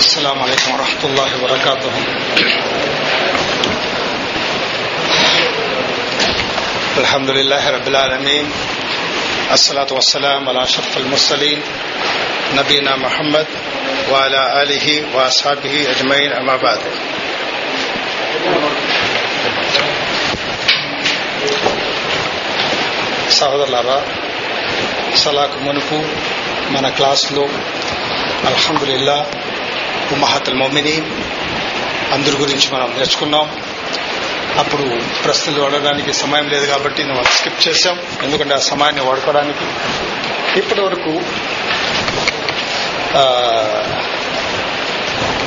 السلام عليكم ورحمة الله وبركاته الحمد لله رب العالمين الصلاة والسلام على أشرف المرسلين نبينا محمد وعلى آله وأصحابه أجمعين أما بعد సహోదరులారా సలాకు మునుపు మన క్లాస్లో అల్హమ్దుల్లా ఉమ్మహతుల్ మొమిని అందరి గురించి మనం నేర్చుకున్నాం. అప్పుడు ప్రశ్నలు అడగడానికి సమయం లేదు కాబట్టి మనం స్కిప్ చేశాం. ఎందుకంటే ఆ సమయాన్ని వాడుకోవడానికి. ఇప్పటి వరకు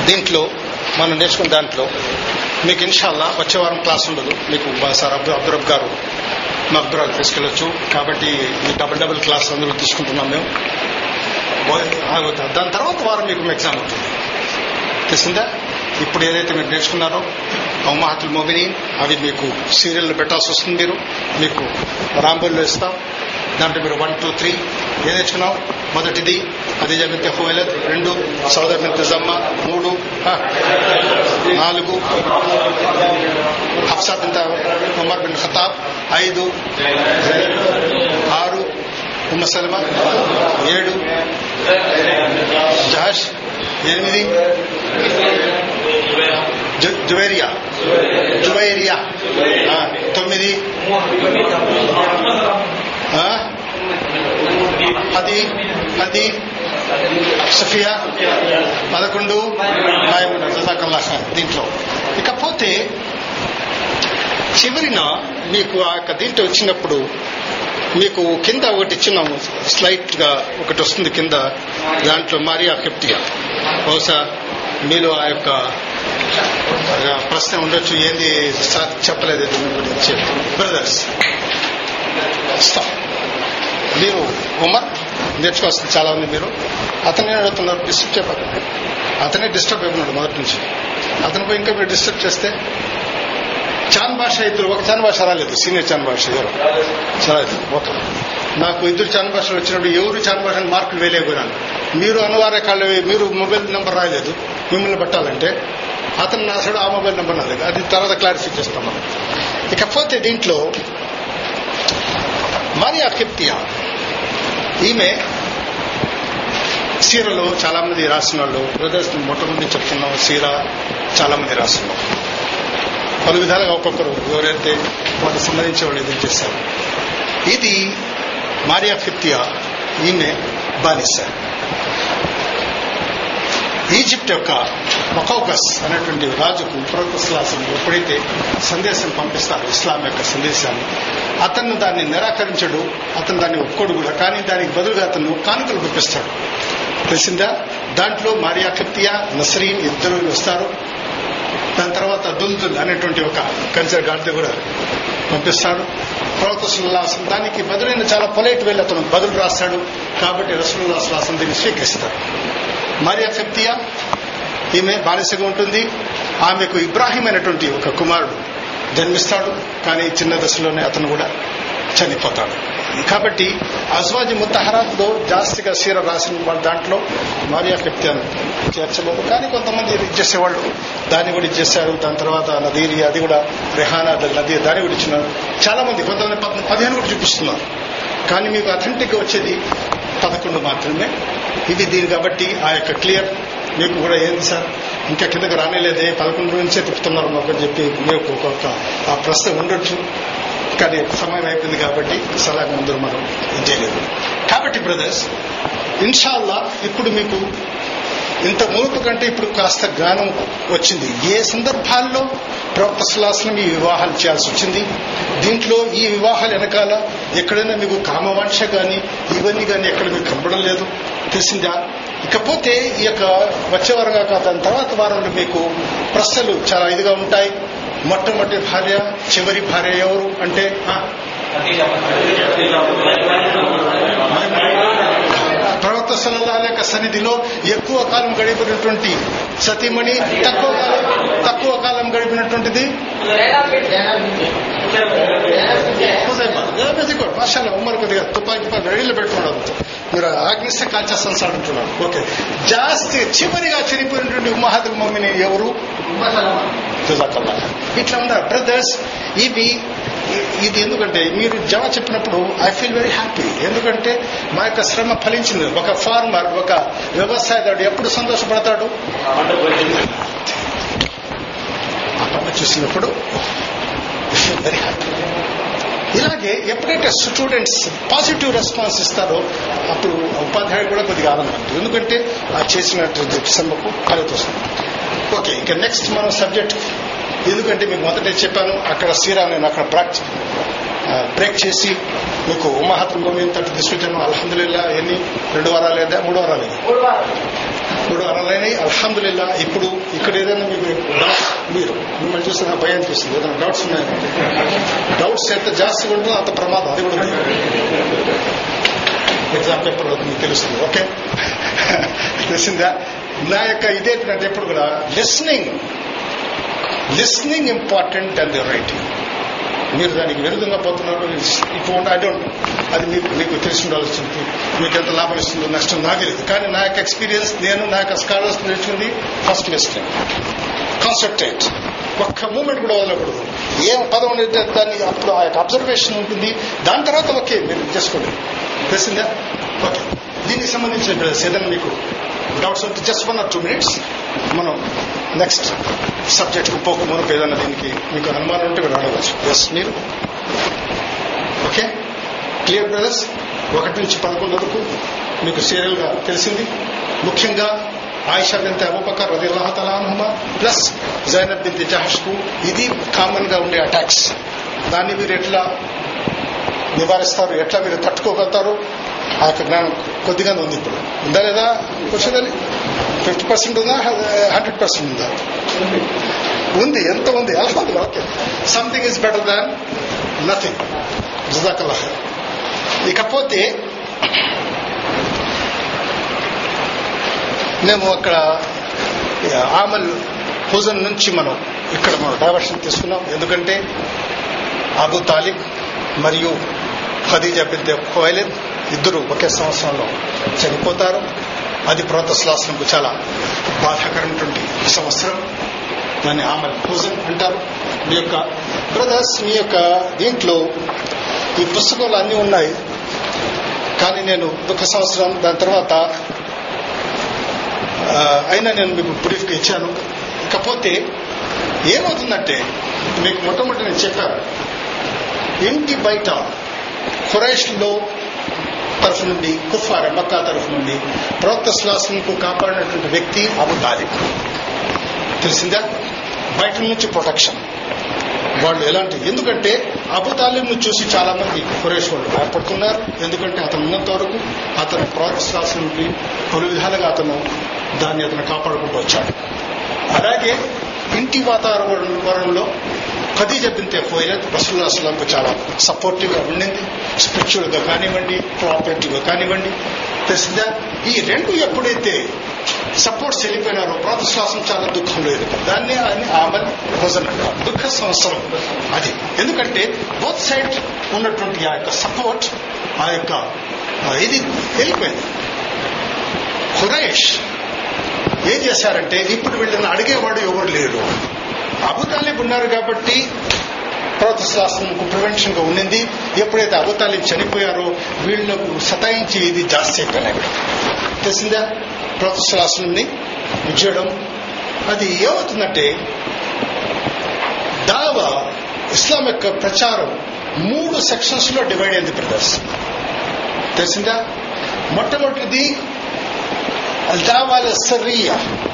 దీంట్లో మనం నేర్చుకున్న దాంట్లో మీకు ఇన్షాల్లా వచ్చే వారం క్లాస్ ఉండదు. మీకు సార్ అబ్దు అబ్దురబ్ గారు మక్బరాలు తీసుకెళ్ళొచ్చు. కాబట్టి ఈ డబుల్ డబుల్ క్లాస్ అందులో తీసుకుంటున్నాం మేము. దాని తర్వాత వారం మీకు ఎగ్జామ్ అవుతుంది తెలిసిందా ఇప్పుడు ఏదైతే మీరు నేర్చుకున్నారో అవమాహతులు మొబిని అవి మీకు సీరియల్ పెట్టాల్సి వస్తుంది మీరు. మీకు రాంబోల్లో ఇస్తాం. దాంట్లో మీరు వన్ టూ త్రీ ఏ నేర్చుకున్నాం మొదటిది అది జమితే హోయలత్ రెండు సౌదర్ బిన్ జమ్మ మూడు నాలుగు Hafsa bin Umar bin Khattab. ఐదు ఆరు ఉమ్మ సల్మా. ఏడు జహాష్ ఎనిమిది జువేరియా. జువేరియా. తొమ్మిది. పది. పది. సఫియా. పదకొండు. జజాకల్లా దీంట్లో. ఇకపోతే చివరిన మీకు ఆ యొక్క దీంట్లో వచ్చినప్పుడు మీకు కింద ఒకటి ఇచ్చినాము స్లైట్గా ఒకటి వస్తుంది కింద. దాంట్లో మారియా కెప్టియా. బహుశా మీలో ఆ యొక్క ప్రశ్న ఉండొచ్చు ఏంది చెప్పలేదు దీని గురించి. బ్రదర్స్ మీరు ఉమర్ నేర్చుకోవాల్సింది చాలా ఉంది మీరు. అతనే అడుగుతున్నారు డిస్టర్బ్ చెప్పకండి. అతనే డిస్టర్బ్ అయిపోయినాడు మొదటి నుంచి. అతను పోయి ఇంకా మీరు డిస్టర్బ్ చేస్తే చాన్ భాష ఇద్దరు ఒక చాన్ భాష రాలేదు సీనియర్ చాన్ భాష ఎవరు రాలేదు ఓకే. నాకు ఇద్దరు చాన్ భాషలు వచ్చినప్పుడు ఎవరు చాన్ భాష మార్కులు వేయలేకపోయినాను. మీరు అనువారే కాళ్ళు మీరు మొబైల్ నెంబర్ రాలేదు మిమ్మల్ని పెట్టాలంటే అతను నా ఆ మొబైల్ నెంబర్ నాది అది తర్వాత క్లారిఫై చేస్తాం మనం. ఇకపోతే దీంట్లో మరియా కిప్తియా. ఈమె సీరలో చాలా మంది రాసిన వాళ్ళు బ్రదర్స్ మొట్టమొదటి చెప్తున్నాం సీర చాలా మంది రాస్తున్నాం పలు విధాలుగా ఒక్కొక్కరు ఎవరైతే వాళ్ళకి సంబంధించి వాళ్ళు ఎదురు చేశారు. ఇది మారియా ఫిప్తియా ఈమె బానిస. ఈజిప్ట్ యొక్క మకౌకస్ అనేటువంటి రాజుకు ప్రవక్తలాసం ఎప్పుడైతే సందేశం పంపిస్తారో ఇస్లాం యొక్క సందేశాన్ని అతను దాన్ని నిరాకరించడు అతను దాన్ని ఒప్పుకోడు కూడా కానీ దానికి బదులుగా అతను కానుకలు పంపిస్తాడు. తెలిసిందా? దాంట్లో మారియా కత్తియా నసరీన్ ఇద్దరు వస్తారు. దాని తర్వాత దుల్దుల్ అనేటువంటి ఒక కల్చర్ గాడిద కూడా పంపిస్తాడు. ప్రవతసుల్లాసం దానికి బదులైన చాలా పొలైట్ వెళ్ళి అతను బదులు రాస్తాడు. కాబట్టి రసూల్లా దీన్ని స్వీకరిస్తాడు. మరియా ఫెప్తియా ఈమె బానిసగా ఉంటుంది. ఆమెకు ఇబ్రాహిం అయినటువంటి ఒక కుమారుడు జన్మిస్తాడు. కానీ చిన్న దశలోనే అతను కూడా చనిపోతాడు. కాబట్టి అజ్వాజ్ ముత్తహరాత్లో జాస్తిగా సీర రాసిన వాళ్ళ దాంట్లో మరియా ఫెప్తియాను చేర్చలేదు కానీ కొంతమంది ఇచ్చేసేవాళ్ళు దాన్ని కూడా ఇచ్చేసారు దాని తర్వాత నదీరి అది కూడా రెహానా నది దాన్ని కూడా ఇచ్చినారు చాలా మంది కొంతమంది పదిహేను కూడా చూపిస్తున్నారు. కానీ మీకు అథెంటిక్ వచ్చేది పదకొండు మాత్రమే. ఇది దీని కాబట్టి ఆ యొక్క క్లియర్ మీకు కూడా ఏంది సార్ ఇంకా కిందకు రానేలేదే పదకొండు నుంచే తిప్పుతున్నారు మాకు అని చెప్పి మీకు ఒక్కొక్క ఆ ప్రశ్న ఉండొచ్చు. కానీ సమయం అయిపోయింది కాబట్టి సలహా ముందు మనం చేయలేదు. కాబట్టి బ్రదర్స్ ఇన్షాల్లా ఇప్పుడు మీకు ఇంత మునుపు కంటే ఇప్పుడు కాస్త జ్ఞానం వచ్చింది. ఏ సందర్భాల్లో ప్రవక్త సులాసనం ఈ వివాహాలు చేయాల్సి వచ్చింది? దీంట్లో ఈ వివాహాలు వెనకాల ఎక్కడైనా మీకు కామవాంఛ కానీ ఇవన్నీ కానీ ఎక్కడ మీకు కనపడం లేదు? తెలిసిందా? ఇకపోతే ఈ యొక్క వచ్చే వారం కాక దాని తర్వాత వారంలో మీకు ప్రశ్నలు చాలా ఇదిగా ఉంటాయి. మొట్టమొదటి భార్య చివరి భార్య ఎవరు అంటే? ప్రవక్త సలహాల యొక్క సన్నిధిలో ఎక్కువ కాలం గడిపినటువంటి సతీమణి తక్కువ కాలం తక్కువ కాలం గడిపినటువంటిది? వెరీ గుడ్ మాషాల ఉమ్మర్ కొద్దిగా తుపాకి పని రెడీలో పెట్టుకున్నారు మీరు ఆజ్ఞిస్తే కాల్చేస్తాను సార్ అంటున్నారు ఓకే జాస్తి చివరిగా చనిపోయినటువంటి ఉమ్మహాతుల మమ్మీని ఎవరు ఇట్లా ఉన్నారు బ్రదర్స్ ఇవి ఇది ఎందుకంటే మీరు జవా చెప్పినప్పుడు ఐ ఫీల్ వెరీ హ్యాపీ ఎందుకంటే మా యొక్క శ్రమ ఫలించింది ఒక ఫార్మర్ ఒక వ్యవసాయదారుడు ఎప్పుడు సంతోషపడతాడు ఆ పంట చూసినప్పుడు వెరీ హ్యాపీ ఇలాగే ఎప్పుడైతే స్టూడెంట్స్ పాజిటివ్ రెస్పాన్స్ ఇస్తారో అప్పుడు ఉపాధ్యాయుడు కూడా కొద్దిగా ఆనందం ఎందుకంటే ఆ చేసిన శ్రమకు ఫలిత వస్తుంది ఓకే ఇక నెక్స్ట్ మనం సబ్జెక్ట్ ఎందుకంటే మీకు మొదట చెప్పాను అక్కడ శ్రీరామ్ నేను అక్కడ ప్రాక్టీస్ బ్రేక్ చేసి మీకు ఉమాహత్రం గోవింద తట్టు తీసుకొచ్చాను అల్హమ్దుల్లా ఎన్ని? రెండు వారాలు లేదా? మూడు వారాలు మూడు వారాలైనాయి అల్హమ్దుల్లా ఇప్పుడు ఇక్కడ ఏదైనా మీకు డౌట్స్ మీరు మిమ్మల్ని చూస్తే నాకు భయం అనిపిస్తుంది. ఏదైనా డౌట్స్ ఉన్నాయి? డౌట్స్ ఎంత జాస్తిగా ఉంటుందో అంత ప్రమాదం. అది కూడా ఎగ్జామ్ పేపర్ మీకు తెలుస్తుంది. ఓకే? తెలిసిందా? నా యొక్క ఇదేంటంటే ఎప్పుడు కూడా listening listening important and writing మీరు దానికి విరుద్ధంగా పోతున్నారు ఇప్పుడు ఐ డోంట్ అది మీకు మీకు తెలిసి ఉండాల్సింది మీకు ఎంత లాభం ఇస్తుందో నష్టం నాకు తెలియదు. కానీ నా యొక్క ఎక్స్పీరియన్స్ నేను నా యొక్క స్కాలర్స్ నేర్చుకుంది ఫస్ట్ లిస్నింగ్ కాన్సన్ట్రేట్ ఒక్క మూమెంట్ కూడా వదలకూడదు. ఏం పదం అనేది దాన్ని అప్పుడు ఆ యొక్క అబ్జర్వేషన్ ఉంటుంది. దాని తర్వాత ఓకే మీరు చేసుకోండి. తెలిసిందా? ఓకే దీనికి సంబంధించిన ఏదైనా మీకు డౌట్స్ ఉంటే just one or two minutes మనం నెక్స్ట్ సబ్జెక్ట్కు పోక మునుపు ఏదైనా దీనికి మీకు అనుమానం ఉంటే మీరు అడగవచ్చు. ఎస్ మీరు? ఓకే క్లియర్ బ్రదర్స్ ఒకటి నుంచి పదకొండు వరకు మీకు సీరియల్గా తెలిసింది. ముఖ్యంగా ఆయిషా బింత అబూబకర్ రదిల్లాహ తలాహుమా ప్లస్ జైనబ్ బింతి జహష్కు ఇది కామన్గా ఉండే అటాక్స్ దాన్ని మీరు ఎట్లా నివారిస్తారు? ఎట్లా మీరు తట్టుకోగలుగుతారు? ఆ జ్ఞానం కొద్దిగానే ఉంది ఇప్పుడు. ఉందా లేదా? వచ్చేదని ఫిఫ్టీ పర్సెంట్ ఉందా? హండ్రెడ్ పర్సెంట్ ఉందా? ఉంది. ఎంత ఉంది? అల్హమ్దుల్లా okay. Something is better than nothing జుదాకల్లా ఇకపోతే మేము అక్కడ ఆమల్ హుజన్ నుంచి మనం ఇక్కడ మనం డైవర్షన్ తీసుకున్నాం. ఎందుకంటే అబు తాలిబ్ మరియు ఖదీజా బిద్ద ఖోయలిద్ ఇద్దరు ఒకే సంవత్సరంలో చనిపోతారు. అది ప్రోతశ్లాసనకు చాలా బాధాకరమైనటువంటి సంవత్సరం. దాన్ని ఆమె పూజన్ అంటారు. మీ యొక్క బ్రదర్స్ మీ యొక్క దీంట్లో ఈ పుస్తకాలు అన్నీ ఉన్నాయి. కానీ నేను ఒక సంవత్సరం దాని తర్వాత అయినా నేను మీకు బ్రీఫ్గా ఇచ్చాను. ఇకపోతే ఏమవుతుందంటే మీకు మొట్టమొదటి నేను చెప్పాను. ఇంటి బయట ఖురైష్లో తరఫు నుండి కుఫార్ మక్కా తరఫు నుండి ప్రవక్త శ్లాసంకు కాపాడినటువంటి వ్యక్తి అబు తాలిబ్. తెలిసిందా? బయట నుంచి ప్రొటెక్షన్. వాళ్ళు ఎలాంటి ఎందుకంటే అబు చూసి చాలా మంది కురేష్ వాళ్ళు భయపడుతున్నారు. ఎందుకంటే అతను ఉన్నంత వరకు అతను ప్రవక్త శ్లాసం నుండి పలు విధాలుగా అతను దాన్ని అతను కాపాడుకుంటూ వచ్చాడు. అలాగే ఇంటి వాతావరణంలో ఖదీజ బింతే ఫోయిలత్ రసూల్లా అస్లాంకు చాలా సపోర్టివ్గా ఉండింది. స్పిరిచువల్గా కానివ్వండి కోఆపరేటివ్గా కానివ్వండి. తెలిసిందా? ఈ రెండు ఎప్పుడైతే సపోర్ట్స్ వెళ్ళిపోయినారో ప్రాతశ్వాసం చాలా దుఃఖం లేదు. దాన్ని ఆయన ఆమె భోజనం దుఃఖ సంవత్సరం అది. ఎందుకంటే బోత్ సైడ్ ఉన్నటువంటి ఆ యొక్క సపోర్ట్ ఆ యొక్క ఇది వెళ్ళిపోయింది. హురేష్ ఏం చేశారంటే ఇప్పుడు వీళ్ళని అడిగేవాడు ఎవరు లేరు. అబుతాలిబ్ ఉన్నారు కాబట్టి ప్రోత్సాహంకు ప్రివెన్షన్గా ఉండింది ఎప్పుడైతే అబుతాలిబ్ చనిపోయారో వీళ్ళకు సతాయించి ఇది జాస్తి అయిపోయినాయి. తెలిసిందా? ప్రోత్సాహంని చేయడం అది ఏమవుతుందంటే దావా ఇస్లాం యొక్క ప్రచారం మూడు సెక్షన్స్లో డివైడ్ అయింది బ్రదర్స్. తెలిసిందా? మొట్టమొదటిది దావాల సరియా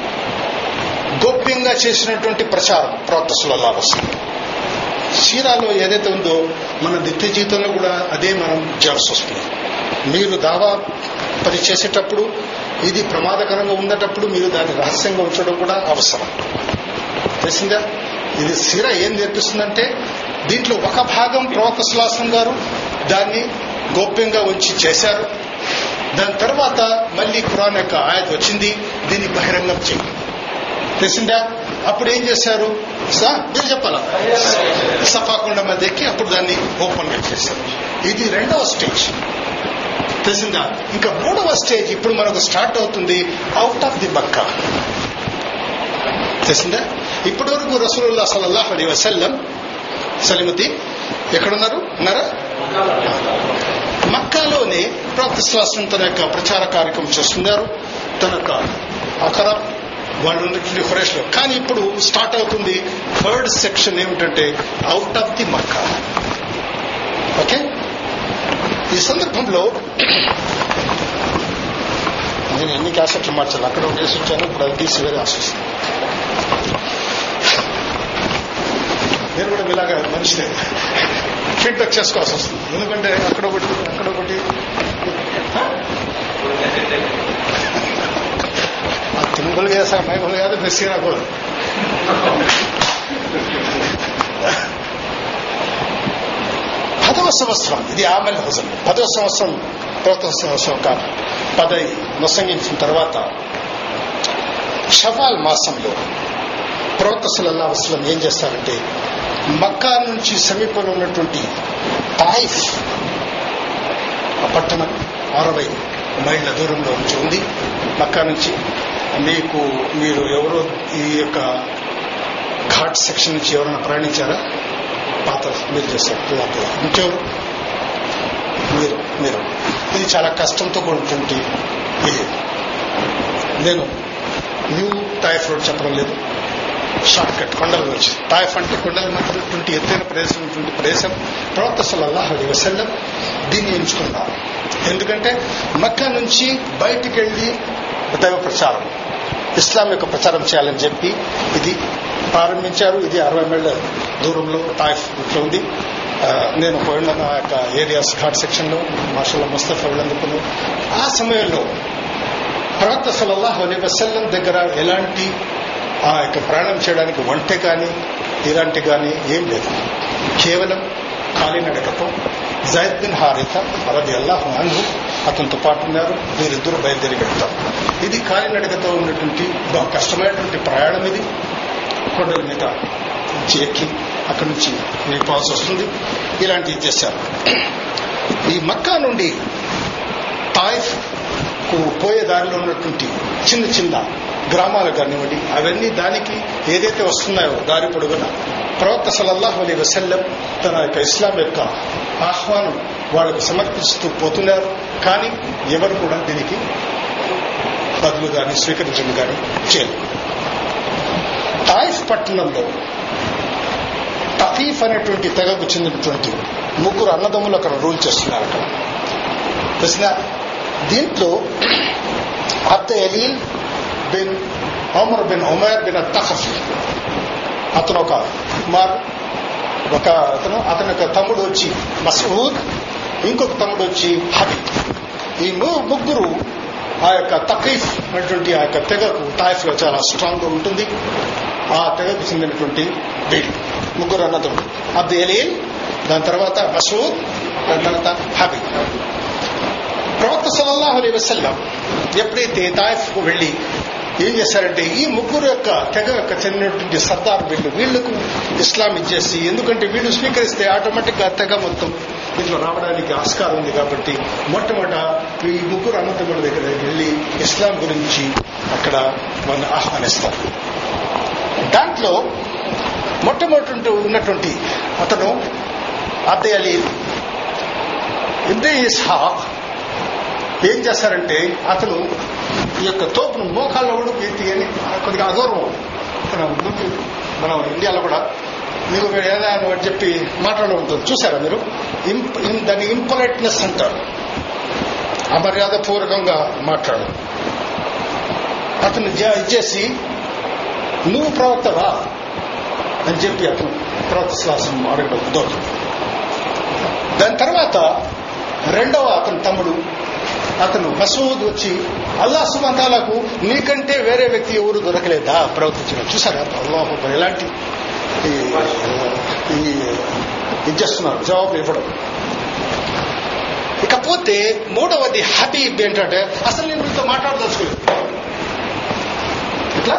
గోప్యంగా చేసినటువంటి ప్రచారం ప్రవక్త సుల్లా వస్తుంది సీరాలో ఏదైతే ఉందో మన నిత్య జీవితంలో కూడా అదే మనం చేయాల్సి వస్తుంది. మీరు దావా పని చేసేటప్పుడు ఇది ప్రమాదకరంగా ఉండేటప్పుడు మీరు దాన్ని రహస్యంగా ఉంచడం కూడా అవసరం. తెలిసిందా? ఇది సిర ఏం నేర్పిస్తుందంటే దీంట్లో ఒక భాగం ప్రవక్త సులాసం గారు దాన్ని గోప్యంగా ఉంచి చేశారు. దాని తర్వాత మళ్ళీ ఖురాన్ యొక్క ఆయత వచ్చింది దీన్ని బహిరంగం చేయండి. తెలిసిందా అప్పుడు ఏం చేశారు? మీరు చెప్పాలా? సఫాకుండ మీద ఎక్కి అప్పుడు దాన్ని ఓపెన్గా చేశారు. ఇది రెండవ స్టేజ్ తెలిసిందా? ఇంకా మూడవ స్టేజ్ ఇప్పుడు మనకు స్టార్ట్ అవుతుంది అవుట్ ఆఫ్ ది బక్క తెలిసిందా? ఇప్పటి వరకు రసూలుల్లా సల్లల్లాహు అలైహి వసల్లం సలిమతి ఎక్కడున్నారు? ఉన్నారా? మక్కాలోనే ప్రవక్తశ్వాసం తన యొక్క ప్రచార కార్యక్రమం చేస్తున్నారు. తన యొక్క అక్కడ వాళ్ళు ఉన్నటువంటి ఖురేష్లో కానీ ఇప్పుడు స్టార్ట్ అవుతుంది థర్డ్ సెక్షన్ ఏమిటంటే out of the Mecca. Okay? ఈ సందర్భంలో నేను ఎన్ని క్యాసెట్లు మార్చాలి? అక్కడ ఒక వచ్చాను ఇప్పుడు అది తీసి వేరే ఆశిస్తాను నేను కూడా ఇలాగా మనిషిని. ఫీడ్బ్యాక్ చేసుకోవాల్సి వస్తుంది. ఎందుకంటే అక్కడ ఒకటి అక్కడ ఒకటి. తిరుగులు చేసా బైబుల్ కాదు మెస్సీ రాకూడదు పదవ సంవత్సరం. ఇది ఆమెల హుజన్ పదవ సంవత్సరం ప్రవక్త సంవత్సరం కాదు. పదవి నొసంగించిన తర్వాత షవాల్ మాసంలో ప్రవక్త సల్లల్లా వసలం ఏం చేస్తారంటే మక్కా నుంచి సమీపంలో ఉన్నటువంటి తాయిఫ్ ఆ పట్టణం అరవై మైళ్ళ దూరంలో నుంచి ఉంది. మక్కా నుంచి మీకు మీరు ఎవరో ఈ యొక్క ఘాట్ సెక్షన్ నుంచి ఎవరైనా ప్రయాణించారా? పాత మీరు చేశారు ఇంకెవరు? మీరు మీరు. ఇది చాలా కష్టంతో కూడినటువంటి ఇది. నేను న్యూ తాయిఫ్ రోడ్ చెప్పడం లేదు. షార్ట్ కట్ కొండల నుంచి. తాయిఫ్ అంటే కొండల మధ్యటువంటి ఎత్తైన ప్రదేశం ఉన్నటువంటి ప్రదేశం. ప్రవక్త సల్లల్లాహు అలైహి వసల్లం దీన్ని ఎంచుకున్నారు. ఎందుకంటే మక్క నుంచి బయటికి వెళ్ళి దైవ ప్రచారం ఇస్లాం యొక్క ప్రచారం చేయాలని చెప్పి ఇది ప్రారంభించారు. ఇది అరవై మైళ్ళ దూరంలో టాయిఫ్ ఉంది. నేను పోయిన ఆ యొక్క ఏరియాస్ ఘాట్ సెక్షన్లో మార్షల్ ముస్తఫా వెళ్ళందుకును ఆ సమయంలో ప్రవక్త సలల్లాహ్ అలీ వసల్లం దగ్గర ఎలాంటి ఆ యొక్క ప్రయాణం చేయడానికి వంటె కానీ ఇలాంటి కానీ ఏం లేదు. కేవలం కాలినడకతో జైద్ బిన్ హారిత అరది అల్లాహు అన్హు అతనితో పాటు ఉన్నారు. వీరిద్దరు బయలుదేరి వెళ్తారు ఇది కాలినడకతో ఉన్నటువంటి బహు కష్టమైనటువంటి ప్రయాణం ఇది. కొండల మీద ఎక్కి అక్కడి నుంచి వెళ్ళిపోవాల్సి వస్తుంది. ఇలాంటివి చేశారు. ఈ మక్కా నుండి తాయిఫ్కు పోయే దారిలో ఉన్నటువంటి చిన్న చిన్న గ్రామాలు కానివ్వండి అవన్నీ దానికి ఏదైతే వస్తున్నాయో దారి పొడుగున ప్రవక్త సలల్లాహు అలీ వసల్లం తన యొక్క ఇస్లాం యొక్క ఆహ్వానం వాళ్ళకు సమర్పిస్తూ పోతున్నారు. కానీ ఎవరు కూడా దీనికి బదులు కానీ స్వీకరించడం కానీ చేయరు. తాయిఫ్ పట్టణంలో తఫీఫ్ అనేటువంటి తెగకు చెందినటువంటి ముగ్గురు అన్నదమ్ములు అక్కడ రూల్ చేస్తున్నారట తెలిసిన దీంట్లో అత్త ఎలీల్ bin Omar bin Umar bin Thaqafi అతను ఒక కుమార్ ఒక అతను అతని యొక్క తమ్ముడు వచ్చి మసూద్ ఇంకొక తమ్ముడు వచ్చి హబీబ్. ఈ ముగ్గురు ఆ యొక్క తకీఫ్ అనేటువంటి ఆ యొక్క తెగకు తాయిఫ్లో చాలా స్ట్రాంగ్గా ఉంటుంది. ఆ తెగకు చెందినటువంటి వీళ్ళు ముగ్గురు అన్నదమ్ముడు అబ్దు ఎలీల్ దాని తర్వాత మసూద్ దాని తర్వాత హబీబ్. ప్రవక్త సలల్లాహు అలీ వసల్లం ఎప్పుడైతే తాయిఫ్కు వెళ్ళి ఏం చేశారంటే ఈ ముగ్గురు యొక్క తెగ యొక్క చెందినటువంటి సర్దార్ వీళ్ళు వీళ్ళకు ఇస్లాం ఇచ్చేసి ఎందుకంటే వీళ్ళు స్వీకరిస్తే ఆటోమేటిక్గా తెగ మొత్తం దీంట్లో రావడానికి ఆస్కారం ఉంది కాబట్టి మొట్టమొదట ఈ ముగ్గురు అనంతముల దగ్గర వెళ్ళి ఇస్లాం గురించి అక్కడ వాళ్ళని ఆహ్వానిస్తారు. దాంట్లో మొట్టమొదటి ఉన్నటువంటి అతను అబ్దే అలీ ఇబ్దే ఇస్హాక్ ఏం చేస్తారంటే అతను ఈ యొక్క తోపును మోకాళ్ళ కూడా ఎత్తి అని కొద్దిగా అగౌరవం మనం ఇండియాలో కూడా మీకు ఏదైనా అని చెప్పి మాట్లాడడం ఉంటుంది చూసారా మీరు దాన్ని ఇంపొలైట్నెస్ అంటారు. అమర్యాద పూర్వకంగా మాట్లాడు అతను ఇచ్చేసి నువ్వు ప్రవక్తవా? అని చెప్పి అతను ప్రవక్త శ్వాసం అడగడం దాని తర్వాత రెండవ అతని తమ్ముడు అతను మసూద్ వచ్చి అల్లా సుమంతాలకు నీకంటే వేరే వ్యక్తి ఎవరు దొరకలేదా? ప్రవర్తించడం. చూసారా? అల్లాహ్ ఎలాంటి ఈ- ఇది చేస్తున్నారు? జవాబు ఇవ్వడం. ఇకపోతే మూడవది హబీబ్ ఏంటంటే అసలు నేను మీతో మాట్లాడదలుచుకోలేదు. ఇట్లా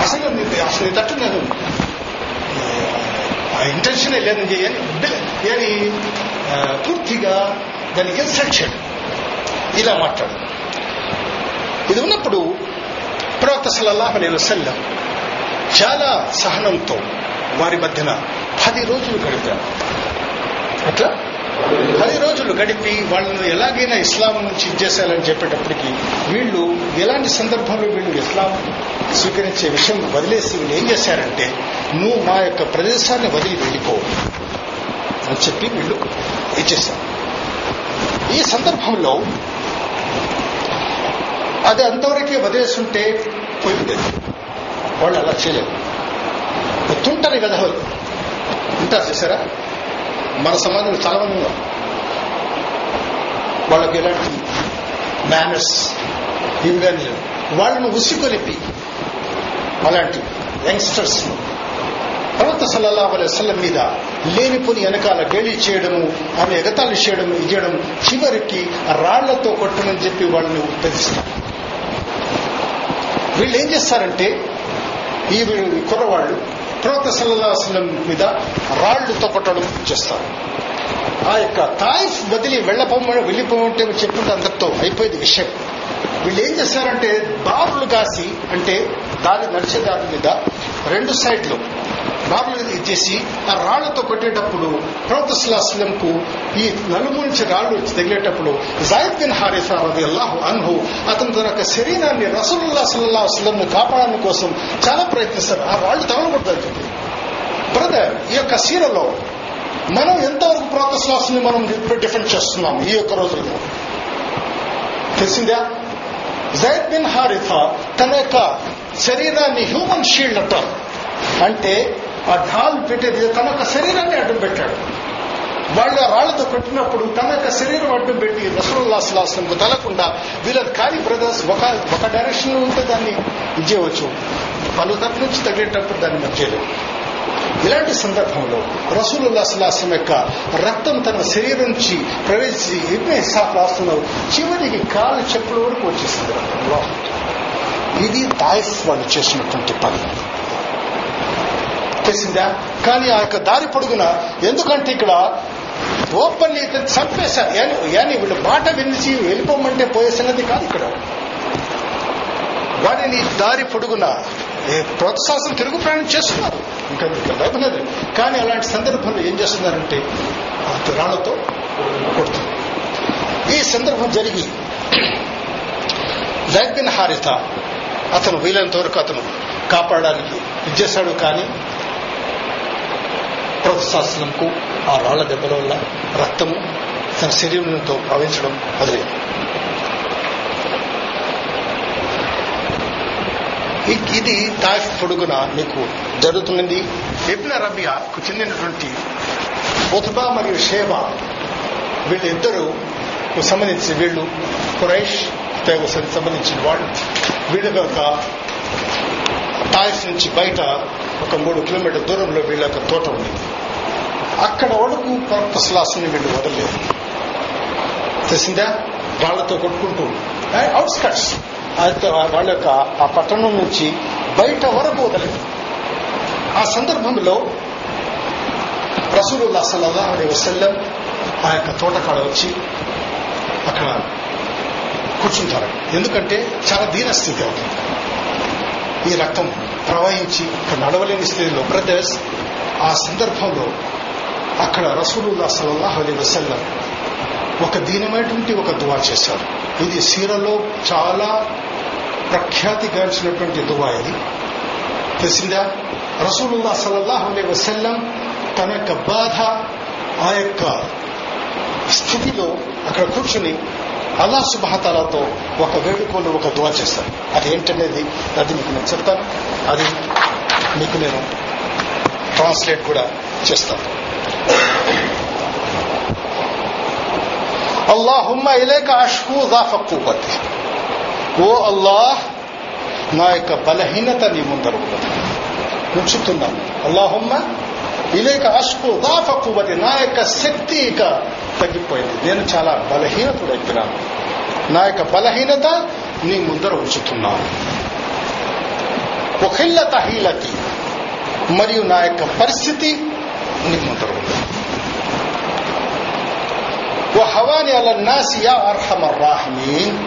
అసలు అసలు నీ తట్టు నేను ఆ ఇంటెన్షనే లేదని అని అని పూర్తిగా దానికి ఇన్సల్ట్ ఇలా మాట్లాడు ఇది ఉన్నప్పుడు ప్రవక్త సల్లల్లాహు అలైహి వసల్లం చాలా సహనంతో వారి మధ్యన పది రోజులు గడిపారు అట్లా పది రోజులు గడిపి వాళ్ళని ఎలాగైనా ఇస్లాం నుంచి ఇచ్చేసేయాలని చెప్పేటప్పటికి వీళ్ళు ఎలాంటి సందర్భంలో వీళ్ళు ఇస్లాం స్వీకరించే విషయం వదిలేసి వీళ్ళు ఏం చేశారంటే నువ్వు మా యొక్క ప్రదేశాన్ని వదిలి వెళ్ళిపో అని చెప్పి వీళ్ళు ఇచ్చేస్తారు. ఈ సందర్భంలో అది అంతవరకే వదిలేస్తుంటే ఉండేది వాళ్ళు అలా చేయలేరు కదా వాళ్ళు ఉంటారు చూసారా? మన సమాజంలో చాలా మంది ఉన్నారు. వాళ్ళకి ఎలాంటి మేనర్స్ ఇవి కానీ వాళ్ళను ఉసికొలిపి అలాంటి యంగ్స్టర్స్ ప్రవక్త సల్లల్లా అలై వసల్లం మీద లేనిపోని వెనకాల గేలి చేయడము ఆమె ఎగతాళి చేయడం ఇది చివరికి రాళ్ళతో కొట్టమని చెప్పి వాళ్ళని ఉత్తరిస్తారు వీళ్ళు ఏం చేస్తారంటే ఈ కుర్రవాళ్ళు ప్రవక్త సల్లల్లా వసల్లం మీద రాళ్ళతో కొట్టడం చేస్తారు. ఆ యొక్క తాయిఫ్ వదిలి వెళ్ళపోమని వెళ్ళిపోమంటే చెప్పుకుంటే అందరితో అయిపోయేది విషయం. వీళ్ళు ఏం చేశారంటే దారులు కాసి అంటే దారి నడిచే దారి మీద రెండు సైడ్లు. దారులు ఇచ్చేసి ఆ రాళ్ళతో కొట్టేటప్పుడు ప్రవతస్లాస్లంకు ఈ నలుమూల నుంచి రాళ్ళు వచ్చి తగిలేటప్పుడు జాయిద్ బిన్ హారిఫా రది అల్లాహు అన్హు అతను తన యొక్క శరీరాన్ని రసూలుల్లా సల్లా వసలంను కాపాడడం కోసం చాలా ప్రయత్నిస్తారు. ఆ రాళ్ళు తగలకూడదని చెప్పి. బ్రదర్ ఈ యొక్క సీరలో మనం ఎంతవరకు ప్రోతస్లాస్ని మనం డిఫెండ్ చేస్తున్నాం ఈ యొక్క రోజుల్లో? తెలిసిందా? జైద్ బిన్ హారిఫా తన యొక్క శరీరాన్ని హ్యూమన్ షీల్డ్ అంటారు. అంటే ఆ ఢాల్ పెట్టేది తన యొక్క శరీరాన్ని అడ్డం పెట్టాడు. వాళ్ళు రాళ్ళతో కొట్టినప్పుడు తన యొక్క శరీరం అడ్డం పెట్టి రసూల్లాస్లాస్లంకు తలకుండా వీళ్ళ ఖాళీ బ్రదర్స్ ఒక ఒక డైరెక్షన్ ఉంటే దాన్ని ఇచ్చేయవచ్చు. పలు తరపు నుంచి తగ్గేటప్పుడు దాన్ని మనం ఇలాంటి సందర్భంలో రసూలుల్లా సులాసం యొక్క రక్తం తన శరీరం నుంచి ప్రవేశించి ఇబ్నే రాస్తున్నారు. చివరికి కాలు చెప్పుల వరకు వచ్చేసింది రక్తంలో ఇది దాయిఫ్ వాళ్ళు చేసినటువంటి పని. తెలిసిందా? కానీ ఆ యొక్క దారి పొడుగున ఎందుకంటే ఇక్కడ ఓపెన్ చంపేశారు. యాని వీళ్ళు మాట వినిచి వెళ్ళిపోమంటే పోయేసినది కాదు ఇక్కడ. వారిని దారి పొడుగున ఏ ప్రోత్సాహం తిరుగు ప్రయాణం చేస్తున్నారు. ఇంకా భయం లేదు కానీ అలాంటి సందర్భంలో ఏం చేస్తున్నారంటే ఆ రాళ్ళతో కొడుతుంది ఈ సందర్భం జరిగి జైద్ బిన్ హారిత అతను వీలైనంత వరకు అతను కాపాడడానికి ఇచ్చేశాడు కానీ ప్రోత్సాహంకు ఆ రాళ్ళ దెబ్బల వల్ల రక్తము తన శరీరంతో ప్రవహించడం మొదలైంది. ఇది తాయిఫ్ పొడుగున మీకు జరుగుతున్నది. ఇబ్న రబియాకు చెందినటువంటి ఉత్బా మరియు షేబా వీళ్ళిద్దరూ సంబంధించి వీళ్ళు ఖురైష్ సంబంధించిన వాళ్ళు. వీళ్ళ యొక్క తాయిఫ్ నుంచి బయట ఒక మూడు కిలోమీటర్ దూరంలో వీళ్ళ యొక్క తోట ఉంది. అక్కడ వరకు పర్పస్లాస్ని వీళ్ళు వదలలేదు. తెలిసిందా? రాళ్ళతో కొట్టుకుంటూ అవుట్స్కట్స్ వాళ్ళ యొక్క ఆ పట్టణం నుంచి బయట వరకు వదలేదు ఆ సందర్భంలో రసూలుల్లా సల్లల్లాహు అలైహి వసల్లం ఆ యొక్క తోటకాడ వచ్చి అక్కడ కూర్చుంటారు. ఎందుకంటే చాలా దీనస్థితి అవుతుంది ఈ రక్తం ప్రవహించి నడవలేని స్థితిలో బ్రదర్స్ ఆ సందర్భంలో అక్కడ రసూలుల్లా సలల్లాహ్ అలీ వసల్లం ఒక దీనమైనటువంటి ఒక దువా చేశారు. ఇది సీరలో చాలా ప్రఖ్యాతిగాంచినటువంటి దువా ఇది. తెలిసిందా? రసూలుల్లా సలల్లాహ్ అలీ వసల్లం తన యొక్క బాధ ఆ యొక్క స్థితిలో అక్కడ కూర్చుని అల్లా సుబహతాలతో ఒక వేడుకోలు ఒక దువా చేస్తారు. అది ఏంటనేది అది మీకు నేను చెప్తాను. అది మీకు నేను ట్రాన్స్లేట్ కూడా చేస్తాను. అల్లాహుమ్మ ఇలేక అష్కు దాఫక్కు కూవతి. ఓ అల్లాహ్ నా యొక్క బలహీనత నీ ముందర ఉంచుతున్నాను. అల్లాహుమ్మ ఇలేక అష్కు దాఫక్కు కూవతి నా యొక్క శక్తి ఇక తగ్గిపోయింది. నేను చాలా బలహీనతుడైపోయినాను నా యొక్క బలహీనత నీ ముందర ఉంచుతున్నాను ఒహిల్ల తహీలతి. మరియు నా యొక్క పరిస్థితి నీ ముందర ఉంది. ఓ హవాని అల నాసియా అర్హమర్ రాహిమీన్.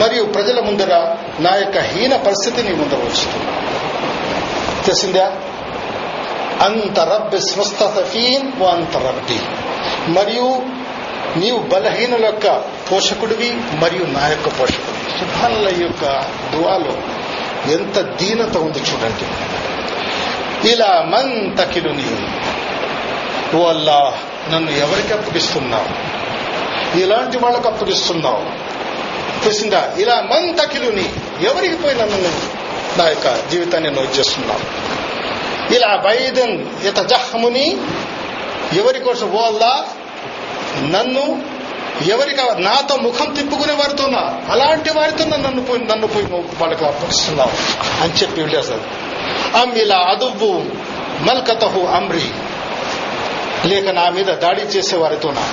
మరియు ప్రజల ముందర నా యొక్క హీన పరిస్థితి నీ ముందర ఉంచుతున్నాను తెలిసిందా? అంత రబ్బి స్వస్థతఫీన్ ఓ అంత రబ్బి. మరియు నీవు బలహీనుల యొక్క పోషకుడివి మరియు నా యొక్క పోషకుడు సుభానుల యొక్క దువాలో ఎంత దీనత ఉంది చూడండి. ఇలా మన్ తకిలు నీవు ఓ అల్లా నన్ను ఎవరికి అప్పగిస్తున్నావు? ఇలాంటి వాళ్ళకు అప్పగిస్తున్నావు? తెలిసిందా? ఇలా మన్ తకిలుని ఎవరికి పోయి నన్ను నా యొక్క జీవితాన్ని నువ్వు చేస్తున్నావు? ఇలా బైదన్ ఇత జహముని ఎవరి కోసం పోల్దా నన్ను ఎవరికి నాతో ముఖం తిప్పుకునే వారితోనా అలాంటి వారితో నన్ను పోయి నన్ను పోయి వాళ్ళకి అప్పగిస్తున్నావు అని చెప్పి వెళ్ళేస్తారు అమ్ ఇలా అదువ్వు మల్కతహు అమ్రి లేక నా మీద దాడి చేసే వారితోనా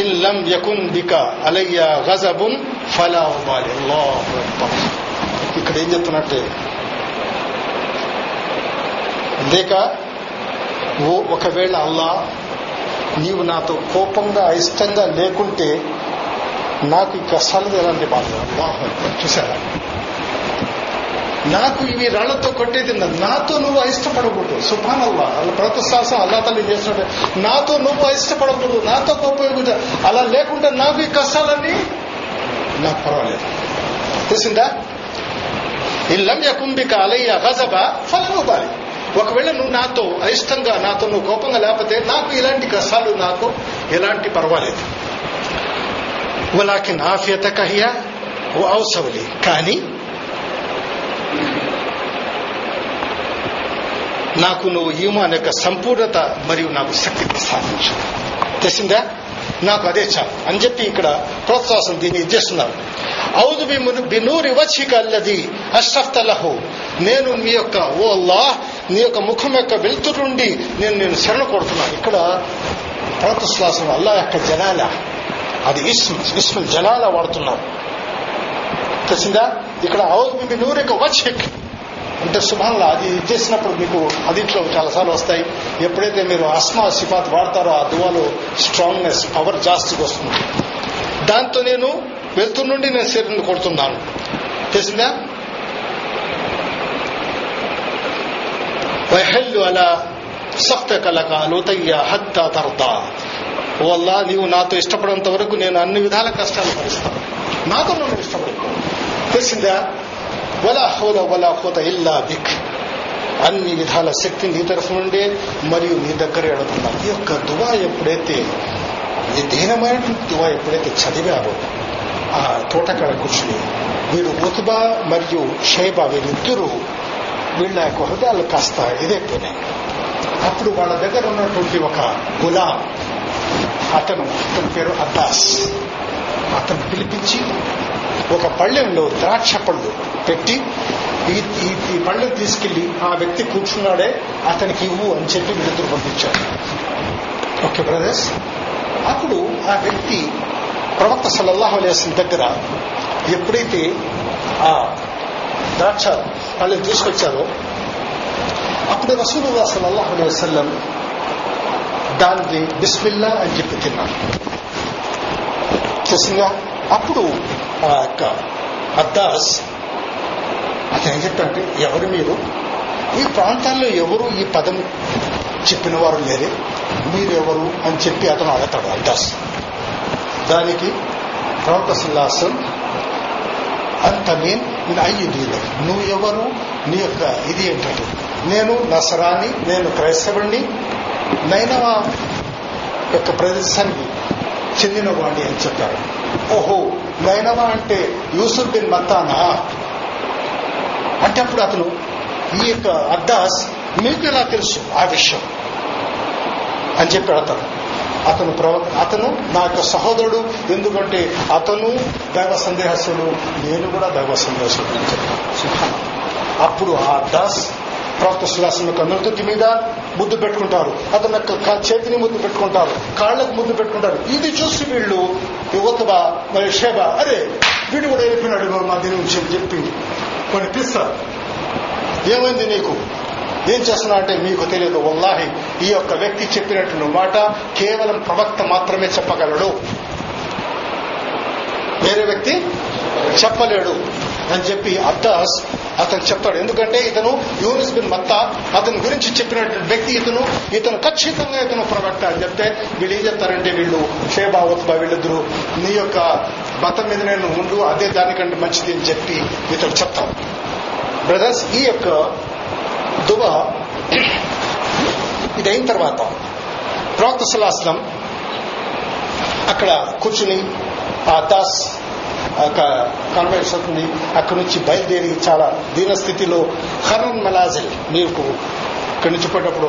ఇల్లం యకున్ బిక అలయ్య గజబున్ ఫలా ఇక్కడ ఏం చెప్తున్నట్టే? లేక ఓ ఒకవేళ అల్లా నీవు నాతో కోపంగా అయిష్టంగా లేకుంటే నాకు ఈ కష్టాలు ఎలాంటి బాధ అల్లాహు చూసారా? నాకు ఇవి రాళ్ళతో కొట్టేది నాతో నువ్వు అయిష్టపడకూడదు. సుభాన్ అల్లా అలా ప్రతిశాసం అల్లా తల్లి చేసినట్టు. నాతో నువ్వు అయిష్టపడకూడదు. నాతో కోపకూడదు అలా లేకుంటే నాకు ఈ కష్టాలన్నీ నాకు పర్వాలేదు. తెలిసిందా? ఇల్లం యకుంబిక అలయ్య గజబ ఫలముబాలి ఒకవేళ నువ్వు నాతో అయిష్టంగా నాతో నువ్వు కోపంగా లేకపోతే నాకు ఇలాంటి కష్టాలు నాకు ఎలాంటి పర్వాలేదు. వలాకి నాఫియత కహియా ఓ అవసవలి కానీ నాకు నువ్వు ఈమాన్ యొక్క సంపూర్ణత మరియు నాకు శక్తిని సాధించు. తెలిసిందా? నాకు అదే చాలు. అని చెప్పి ఇక్కడ ప్రోత్సాహం దీన్ని ఇచ్చేస్తున్నారు ఔదు బినూరి వచ్చిక అల్లది అష్రఫ్తలహు నేను మీ యొక్క ఓ అల్లా నీ యొక్క ముఖం యొక్క వెలుతురుండి నేను నేను శరణ కొడుతున్నాను ఇక్కడ ప్రోత్సాహం అల్లా యొక్క జలాల. అది ఇస్మ్ ఇస్మ్ జలాల వాడుతున్నారు తెలిసిందా? ఇక్కడ ఔదు బినూరి యొక్క వచ్చి అంటే శుభంగా అది చేసినప్పుడు మీకు అదిట్లో చాలాసార్లు వస్తాయి. ఎప్పుడైతే మీరు అస్మా సిఫాత్ వాడతారో ఆ దువాలో స్ట్రాంగ్నెస్ పవర్ జాస్తిగా వస్తుంది. దాంతో నేను వెళ్తూ నుండి నేను శరీరం కొడుతున్నాను? తెలిసిందా వైహల్లు అలా సఫ్త కలక లోతయ్య హత్త తర్తా వల్ల నీవు నాతో ఇష్టపడేంత వరకు నేను అన్ని విధాల కష్టాలు భరిస్తాను. నాతో నువ్వు ఇష్టపడు తెలిసిందా వలా హోల వలా హోత ఇల్లా బిక్ అన్ని విధాల శక్తి నీ తరఫు నుండే మరియు నీ దగ్గర ఎడుతున్నాను ఈ యొక్క దువా ఎప్పుడైతే ఈ దీనమైన దువా ఎప్పుడైతే చదివారో ఆ తోటకాడ కూర్చుని వీరు ఉతుబా మరియు షైబా వీరిద్దరూ వీళ్ళ యొక్క హృదయాలు కాస్త ఇదైపోయినాయి అప్పుడు వాళ్ళ దగ్గర ఉన్నటువంటి ఒక గులాం అతను అతని పేరు అద్దాస్ అతను పిలిపించి ఒక పళ్ళెంలో ద్రాక్ష పళ్ళు పెట్టి ఈ ఈ ఈ పళ్ళెం తీసుకెళ్ళి ఆ వ్యక్తి కూర్చున్నాడే అతనికి ఇవ్వు అని చెప్పి వీళ్ళిద్దరు పంపించాడు. ఓకే బ్రదర్స్ అప్పుడు ఆ వ్యక్తి ప్రవక్త సల్లల్లాహు అలేసిన దగ్గర ఎప్పుడైతే ఆ ద్రాక్ష పళ్ళెం తీసుకొచ్చారో అప్పుడు రసూలుల్లా సల్లల్లాహు అలైహి వసల్లం దాన్ని బిస్మిల్లా అని చెప్పి తిన్నారు. చూసిందా? అప్పుడు ఆ యొక్క అద్దాస్ అతను ఏం చెప్పంటే ఎవరు మీరు? ఈ ప్రాంతాల్లో ఎవరు ఈ పదం చెప్పిన వారు లేరే మీరెవరు అని చెప్పి అతను అడతాడు అద్దాస్. దానికి ప్రవక్త సుల్లాసం అంత నేను అయ్యి డీలర్ నువ్వు ఎవరు నీ యొక్క ఇది ఏంటంటే నేను నసరాని నేను క్రైస్తవుడిని నైనవా యొక్క ప్రదేశానికి చెందిన వాడి అని చెప్పారు ఓహో నైనవా అంటే యూసుఫ్ బిన్ మత్తానా అంటే అప్పుడు అతను ఈ యొక్క అద్దాస్ మీకు ఎలా తెలుసు ఆ విషయం? అని చెప్పాడు అతను. అతను ప్రవ అతను నా యొక్క సహోదరుడు ఎందుకంటే అతను దైవ సందేహస్తుడు నేను కూడా దైవ సందేహస్తుడు అని చెప్పాను అప్పుడు ఆ దాస్ ప్రవక్త సులాసం యొక్క నుదుటి మీద ముద్దు పెట్టుకుంటారు. అతని యొక్క చేతిని ముద్దు పెట్టుకుంటారు. కాళ్ళకు ముద్దు పెట్టుకుంటారు. ఇది చూసి వీళ్ళు యువతబ మరి షేబ అరే వీడు కూడా వెళ్ళిపోయినాడు మా దీని నుంచి అని చెప్పి. కొన్ని పిలుస్తారు ఏమైంది నీకు? ఏం చేస్తున్నా అంటే మీకు తెలియదు. వల్లాహి ఈ యొక్క వ్యక్తి చెప్పినటువంటి మాట కేవలం ప్రవక్త మాత్రమే చెప్పగలడు. వేరే వ్యక్తి చెప్పలేడు. అని చెప్పి అబ్దాస్ అతను చెప్తాడు. ఎందుకంటే ఇతను యూనిస్ బిన్ మత్తా అతని గురించి చెప్పినటువంటి వ్యక్తి ఇతను ఇతను ఖచ్చితంగా ఇతను ప్రవక్త అని చెప్తే వీళ్ళు ఏం చెప్తారంటే వీళ్ళు షేబా ఉత్బా వీళ్ళిద్దరు నీ యొక్క మతం మీద నేను ఉండు అదే దానికంటే మంచిది అని చెప్పి ఇతను చెప్తాడు. బ్రదర్స్ ఈ యొక్క దువ ఇది అయిన తర్వాత ప్రవక్త సులాస్లం అక్కడ కూర్చుని ఆ దాస్ కాన్వర్సేషన్ అక్కడి నుంచి బయలుదేరి చాలా దీనస్థితిలో స్థితిలో హర్నన్ మీకు ఇక్కడి నుంచి పోయేటప్పుడు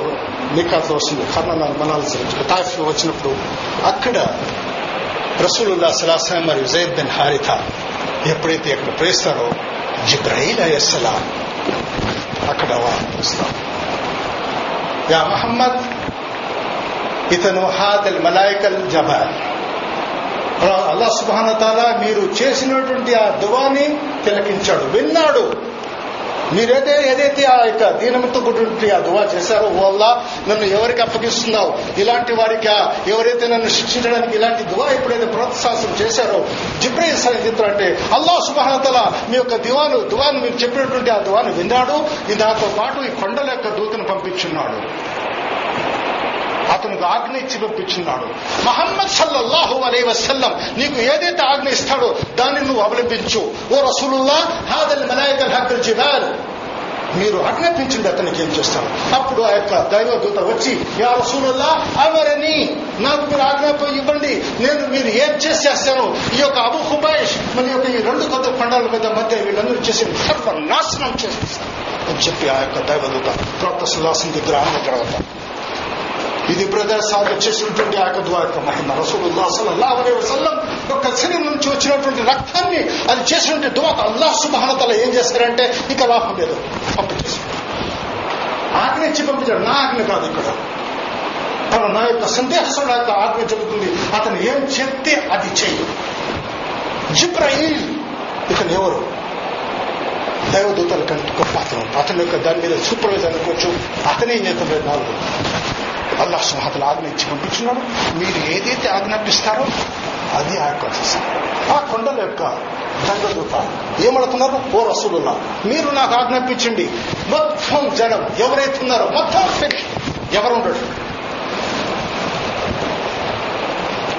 నికాతో వస్తుంది హర్నన్ మలాజిల్ తాఫ్ వచ్చినప్పుడు అక్కడ రసూలుల్లా సలాసా మరియు జయద్ బిన్ హారిథ ఎప్పుడైతే అక్కడ ప్రేస్తారో జిబ్రహీల్ అయ్యస్సలాం అక్కడ పిలుస్తాం యా మహమ్మద్ ఇతను హాదల్ మలాయికల్ జబాల్. అల్లా సుబాన తాలా మీరు చేసినటువంటి ఆ దువాని తిలకించాడు. విన్నాడు. మీరైతే ఏదైతే ఆ యొక్క దీనంతో కూడినటువంటి ఆ దువా చేశారో వల్ల నన్ను ఎవరికి అప్పగిస్తున్నావు? ఇలాంటి వారికి? ఎవరైతే నన్ను శిక్షించడానికి ఇలాంటి దువా ఎప్పుడైతే ప్రోత్సాహం చేశారో జిబ్రయిల్ సహితం అంటే అల్లా సుబానతల మీ యొక్క దివాను దువాను మీరు చెప్పినటువంటి ఆ దువాను విన్నాడు. దాంతో పాటు ఈ కొండల యొక్క దూతను పంపించున్నాడు. అతనికి ఆజ్ఞ ఇచ్చి పంపించున్నాడు. మహమ్మద్ సల్లల్లాహు అలై వసల్లం నీకు ఏదైతే ఆజ్ఞ ఇస్తాడో దాన్ని నువ్వు అవలంబించు. ఓ రసూలుల్లా హాదల్ మలాయక హక్కల్ జిబాల్. మీరు ఆజ్ఞాపించండి అతనికి ఏం చేస్తాడు? అప్పుడు ఆ యొక్క దైవదూత వచ్చి యా రసూలుల్లా అవరని నాకు మీరు ఆజ్ఞాపం ఇవ్వండి. నేను మీరు ఏం చేసేస్తాను ఈ యొక్క అబు హుబాయిష్ మన యొక్క ఈ రెండు కొత్త పండాల మీద మధ్య వీళ్ళందరూ చేసి సర్వనాశనం చేసేస్తాను అని చెప్పి ఆ యొక్క దైవదూత ప్రొక్త సుల్లాసం దగ్గర ఆమె తర్వాత ఇది బ్రదర్ సాగు చేసినటువంటి ఆ యొక్క మహిమ రసూలుల్లా సల్లల్లాహు అలైహి వసల్లం. యొక్క శరీరం నుంచి వచ్చినటువంటి రక్తాన్ని అది చేసినటువంటి దువాత అల్లాహ్ సుబ్హానతల ఏం చేస్తారంటే ఇక లాభం లేదు. పంపించేసాడు ఆజ్ఞ ఇచ్చి పంపించాడు. నా ఆజ్ఞ కాదు ఇక్కడ. తను నా యొక్క సందేహస్తుడు యొక్క ఆజ్ఞ చెబుతుంది. అతను ఏం చెప్తే అది చెయ్యి. జిబ్రాయిల్. ఇతను ఎవరు? దైవదూతల కంటే గొప్ప అతను. అతని యొక్క దాని మీద సూపర్వైజర్ అనుకోవచ్చు. అతనే నేత నాలుగు. అల్లాహ్ సుహాతలు ఆజ్ఞ ఇచ్చి పంపించున్నాడు. మీరు ఏదైతే ఆజ్ఞాపిస్తారో అది ఆ యొక్క ఆ కొండల యొక్క దండదూత ఏమడుతున్నారు? ఓ రసూలుల్లా మీరు నాకు ఆజ్ఞాపించండి. మొత్తం జనం ఎవరైతే ఉన్నారో మొత్తం ఫినిష్ ఎవరుండడు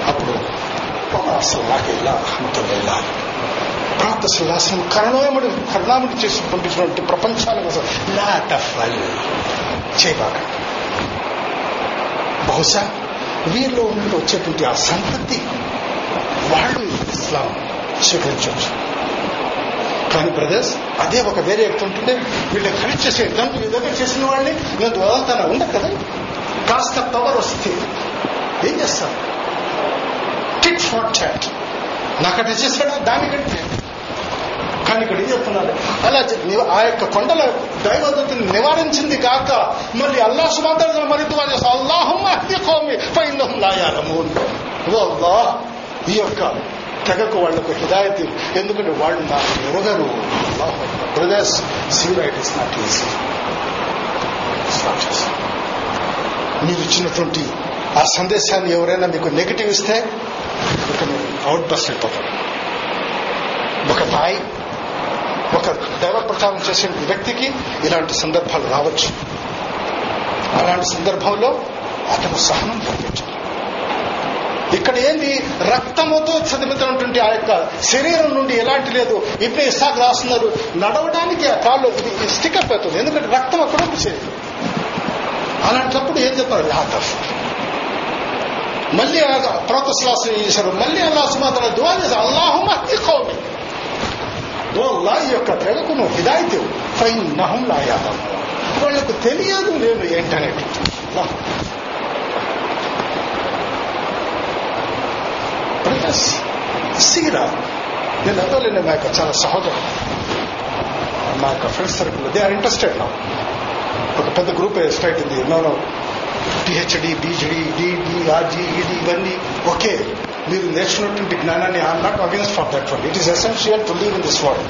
అప్పుడు అసలు ప్రాంత సుల్లాసం కరుణాముడు కరుణాముడు చేసి పంపించినటువంటి ప్రపంచాల కోసం లా చేయబాకండి బహుశా వీరిలో నుండి వచ్చేటువంటి ఆ సంతతి వాళ్ళు ఇస్లాం స్వీకరించవచ్చు. కానీ బ్రదర్స్ అదే ఒక వేరే వ్యక్తి ఉంటుంటే వీళ్ళు ఖరీదు చేసే దాంట్లో ఏదైనా చేసిన వాళ్ళని నేను వదలతాను ఉండదు కదా. కాస్త పవర్ వస్తే ఏం చేస్తారు? టిట్ ఫార్ చాట్ నాకట చేశాడా దానికంటే. కానీ ఇక్కడ ఏం చెప్తున్నాడు. అలా ఆ యొక్క కొండల దైవదత్తుని నివారించింది కాక మళ్ళీ అల్లా సుమాంతర మరి అల్లా ఈ యొక్క తెగకు వాళ్ళకు హిదాయతి ఎందుకంటే వాళ్ళు నాకు ఎరగరు. బ్రదర్స్ సీరైట్ ఇస్ నాట్ ఈజీ. మీరు ఇచ్చినటువంటి ఆ సందేశాన్ని ఎవరైనా మీకు నెగిటివ్ ఇస్తే ఒక అవుట్ బస్ అయిపోతారు ఒక తాయి ఒక దైవ ప్రచారం చేసే వ్యక్తికి ఇలాంటి సందర్భాలు రావచ్చు. అలాంటి సందర్భంలో అతను సహనం పంపించాలి ఇక్కడ ఏంది? రక్తముతో చదివితున్నటువంటి ఆ యొక్క శరీరం నుండి ఎలాంటి లేదు. ఇప్పుడు ఇస్సాక్ రాస్తున్నారు. నడవడానికి ఆ కాళ్ళు ఇది స్టికప్ ఎందుకంటే రక్తం అక్కడ ఉంది శరీరం. అలాంటప్పుడు ఏం చెప్పారు లాతఫ్ మళ్ళీ ప్రోతశ్లాసం చేశారు. మళ్ళీ అల్లా సుమాతన దువా చేశారు. అల్లాహు మహ్ది కౌమి. అల్లా ఈ యొక్క తెగకు నువ్వు హిదాయితే ఫైన్ నహం లాయాదం వాళ్ళకు తెలియదు నేను ఏంటనేది సీరా నేను అదోలేను మా యొక్క చాలా సహోదరు మా యొక్క friends circle they are interested నా ఒక పెద్ద గ్రూప్ స్ట్రైట్ ఉంది no PhD BZD DD RG ED okay okay మీరు నేర్చుకున్నటువంటి జ్ఞానాన్ని I'm not against for that one it is essential to live in this world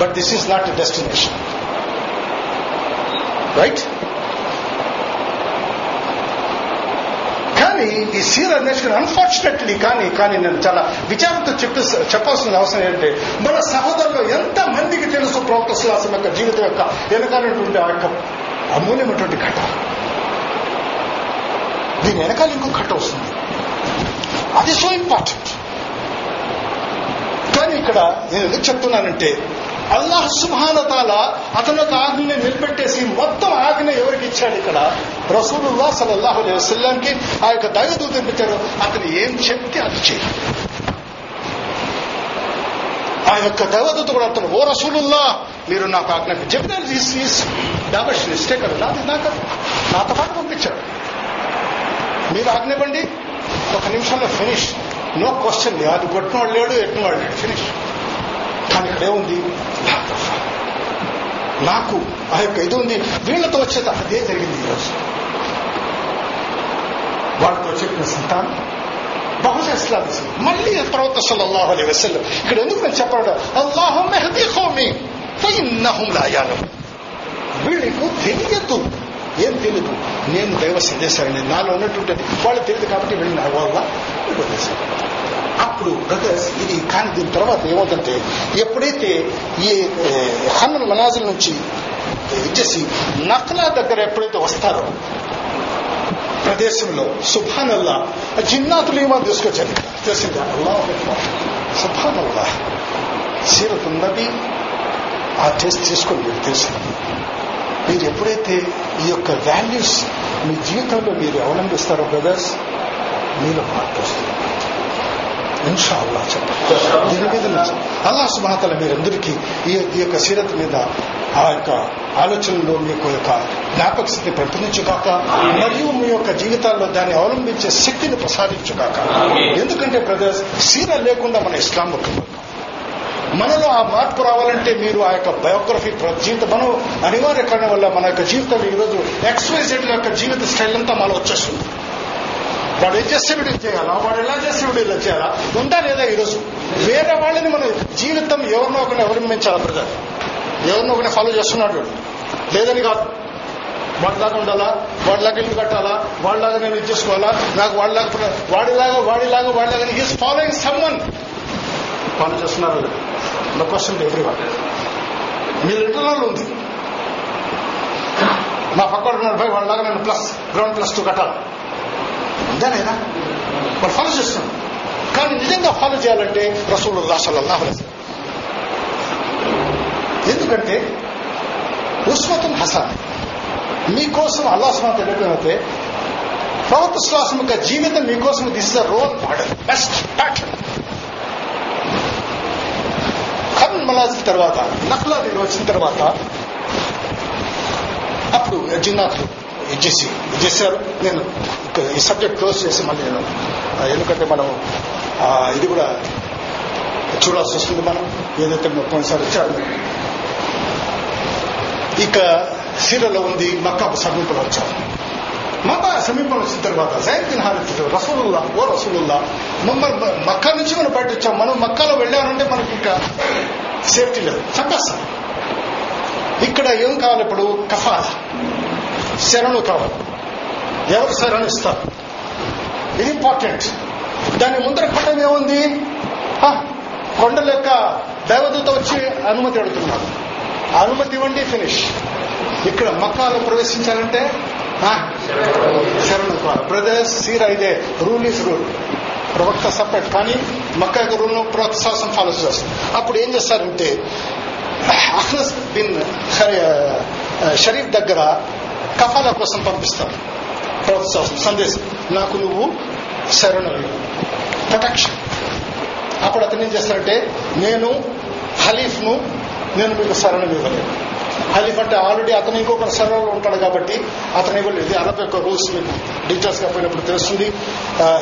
but this is not a destination right కానీ ఈ సీర నేర్చుకుని unfortunately కానీ కానీ నేను చాలా విచారంతో చెప్పి చెప్పాల్సిన అవసరం ఏంటంటే మన సహోదరులు ఎంత మందికి తెలుసు ప్రవక్త శ్లాసం యొక్క జీవితం యొక్క వెనకాలటువంటి ఆ యొక్క అమూల్యమైనటువంటి ఘట దీని వెనకాల ఇంకో ఘట వస్తుంది. అది సో ఇంపార్టెంట్ కానీ ఇక్కడ నేను ఎందుకు చెప్తున్నానంటే అల్లాహ్ సుభానతాల అతను ఒక ఆజ్ఞని నిలబెట్టేసి మొత్తం ఆజ్ఞ ఎవరికి ఇచ్చాడు ఇక్కడ? రసూలుల్లా సలల్లాహు అలైహి వసల్లంకి ఆ యొక్క దైవదూతని పెట్టారు? అతను ఏం చెప్తే అది చేయాలి. ఆ యొక్క దైవదూత కూడా అతను ఓ రసూలుల్లా మీరు నాకు ఆజ్ఞ చెప్పిన డాబర్స్ మిస్టేక్ అది నాది నాకు నాతో పాటు పంపించాడు. మీరు ఆజ్ఞ ఒక నిమిషంలో ఫినిష్ నో క్వశ్చన్ అది కొట్టినవాడు లేడు ఎట్టినవాడు లేడు. ఫినిష్ కానీ ఇక్కడ ఏముంది నాకు ఆ యొక్క ఇది ఉంది. వీళ్ళతో వచ్చేది అదే జరిగింది ఈరోజు వాళ్ళతో చెప్పిన సంతానం బహుశా ఇస్లామిస్ మళ్ళీ ప్రవక్త సల్లల్లాహు అలైహి వసల్లం. ఇక్కడ ఎందుకు నేను చెప్పాడు అల్లాహు మెహదీ ఖౌమి ఫఇన్నహుం లా యఅలము వీళ్ళకు తెలియదు. ఏం తెలియదు నేను దైవ సందేశాన్ని నాలో ఉన్నటువంటి వాళ్ళు తెలియదు కాబట్టి వెళ్ళి నా వల్ల అప్పుడు బ్రదర్స్ ఇది కానీ దీని తర్వాత ఏమవుతుందంటే ఎప్పుడైతే ఈ హన్నల్ మనాజుల నుంచి ఇచ్చేసి నక్లా దగ్గర ఎప్పుడైతే వస్తారో ప్రదేశంలో సుభానల్లా జిన్నాతులు ఏమో తీసుకొచ్చారు. తెలిసిందా అల్లా సుభానల్లా సీరత్ ఉన్నది ఆ టెస్ట్ తీసుకొని మీకు తెలిసింది మీరు ఎప్పుడైతే ఈ యొక్క వాల్యూస్ మీ జీవితంలో మీరు అవలంబిస్తారో బ్రదర్స్ మీలో మార్పు వస్తుంది. ఇన్షా అల్లా చెప్పండి. దీని మీద నుంచి అల్లా సుమాతల మీరందరికీ ఈ యొక్క సీరత్ మీద ఆ యొక్క ఆలోచనలో మీకు యొక్క జ్ఞాపక స్థితిని పెంపొందించుగాక మరియు మీ యొక్క జీవితాల్లో దాన్ని అవలంబించే శక్తిని ప్రసాదించుగాక. ఎందుకంటే బ్రదర్స్ సీర లేకుండా మన ఇస్లాం ఒక మనలో ఆ మార్పు రావాలంటే మీరు ఆ యొక్క బయోగ్రఫీ జీవిత మనం అనివార్య కారణం వల్ల మన యొక్క జీవితం ఈరోజు ఎక్స్వైజెడ్ యొక్క జీవిత స్టైల్ అంతా మనం వచ్చేస్తుంది. వాడు ఏం చేస్తే వీడు చేయాలా? వాడు ఎలా చేస్తే వీడు ఇలా చేయాలా? ఉందా లేదా ఈరోజు? వేరే వాళ్ళని మన జీవితం ఎవరినో ఒకరిని అవలంబించాలి బ్రదర్? ఎవరినో ఒకరిని ఫాలో చేస్తున్నాడు వీడు. లేదని కాదు. వాడిలాగా ఉండాలా? వాడిలాగా ఇల్లు కట్టాలా? వాడిలాగా నేను ఇది చేసుకోవాలా? నాకు వాడిలాగా వాడిలాగా వాడిలాగా వాడిలాగా he's following someone follow చేస్తున్నారు. నో క్వశ్చన్ ఎవ్రీ వన్ మీ ఇంటర్నల్ ఉంది. మా పక్కన ఉన్నాడు వాళ్ళలాగా నేను ప్లస్ గ్రౌండ్ ప్లస్ టూ కట్టాలి. ఉందా లేదా వాళ్ళు ఫాలో చేస్తున్నాం కానీ నిజంగా ఫాలో చేయాలంటే రసూలు సల్లల్లాహు ఎందుకంటే ఉస్మతున్ హసన్ మీకోసం అల్లా సుమాత ఎదుర్కొనైతే ప్రవక్త శ్వాసం యొక్క జీవితం మీకోసం this is the role model best pattern ఖన్ తర్వాత నక్లా దగ్గర వచ్చిన తర్వాత అప్పుడు జిన్నాథులు ఇచ్చేసి ఇచ్చేసారు నేను ఈ సబ్జెక్ట్ క్లోజ్ చేసి మళ్ళీ నేను ఎందుకంటే మనం ఇది కూడా చూడాల్సి వస్తుంది మనం ఏదైతే పోయినసారి వచ్చారు. ఇక సీరలో ఉంది మక్కా సమీపంలో వచ్చారు. మక్కా సమీపంలో వచ్చిన తర్వాత జైన్ హారిత్ రసూలుల్లా ఓ రసూలుల్లా మమ్మల్ని మక్కా నుంచి మనం బయట వచ్చాం మనం మక్కాలో వెళ్ళామంటే మనకి ఇంకా సేఫ్టీ లేదు. చంపేస్తాం. ఇక్కడ ఏం కావాలి ఇప్పుడు? కఫాల. శరణు కావాలి. ఎవరు శరణు ఇస్తారు? ఇది ఇంపార్టెంట్. దాని ముందర కొండ ఏముంది? కొండ యొక్క దైవదూత వచ్చి అనుమతి అడుగుతున్నారు. అనుమతి ఇవ్వండి ఫినిష్ ఇక్కడ మక్కాలో ప్రవేశించాలంటే శరణు కావాలి. బ్రదర్స్ సీరా ఇదే రూల్ ఈస్ రూల్ ప్రవక్త సపరేట్ కానీ మక్కా యొక్క ప్రవక్త శాసనం ఫాలో చేస్తారు అప్పుడు ఏం చేస్తారంటే అహ్నస్ బిన్ షరీఫ్ దగ్గర కఫాల కోసం పంపిస్తారు. ప్రవక్త శాసనం సందేశం. నాకు నువ్వు శరణు ప్రొటెక్షన్. అప్పుడు అతను ఏం చేస్తారంటే నేను హలీఫ్ను నేను మీకు శరణం ఇవ్వలేదు హలీఫ్ అంటే ఆల్రెడీ అతను ఇంకొక సర్వర్లో ఉంటాడు కాబట్టి అతను ఇవ్వలేదు. అరబ్ యొక్క రూల్స్ మీకు డీటెయిల్స్గా పోయినప్పుడు తెలుస్తుంది.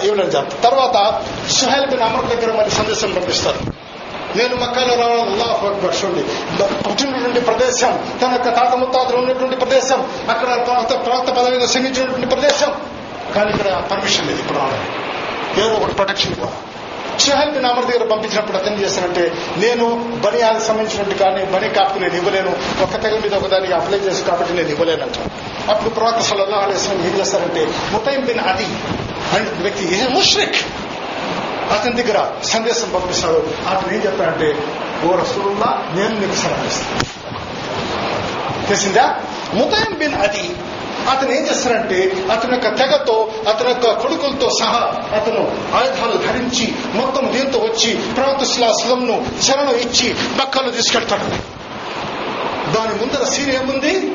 ఇవ్వలేదు చెప్తారు తర్వాత సుహైల్ బిన్ అమర్ దగ్గర మరి సందేశం పంపిస్తారు. నేను మక్కాలో రావడం అల్లాహ్ అక్బర్ చూడండి. పుట్టినటువంటి ప్రదేశం తన యొక్క తాత ముత్తాతలు ఉన్నటువంటి ప్రదేశం అక్కడ ప్రవక్త ప్రవక్త పదవిగా శ్రమించినటువంటి ప్రదేశం. కానీ ఇక్కడ పర్మిషన్ లేదు ఇప్పుడు రావడం ఏదో ఒకటి ప్రొటెక్షన్ ఇవ్వాలి. సుహెల్ నామర్ దగ్గర పంపించినప్పుడు అతను చేస్తానంటే నేను బని ఆది సంబంధించినట్టు కానీ బని కాపుకు నేను ఇవ్వలేను. ఒక తెగ మీద ఒకదానికి అప్లై చేసి కాబట్టి నేను ఇవ్వలేనంట. అప్పుడు ప్రవక్త సల్లల్లాహు అలైహి వసల్లం ఏం చేస్తారంటే ముతైం బిన్ అది అనే వ్యక్తి ఏ ముష్రిక్? అతని దగ్గర సందేశం పంపిస్తాడు. అతను ఏం చెప్పాడంటే ఓ రసూలుల్లా నేను నీకు సలహా ఇస్తాను. తెలిసిందా? ముతయం బిన్ అది అతను ఏం చేస్తారంటే అతని యొక్క తెగతో అతని యొక్క కొడుకులతో సహా అతను ఆయుధాలు ధరించి మొత్తం దీంతో వచ్చి ప్రవక్త శిలాశలంను శరణం ఇచ్చి మక్కలు తీసుకెళ్తాడు. దాని ముందర సీన్ ఏముంది?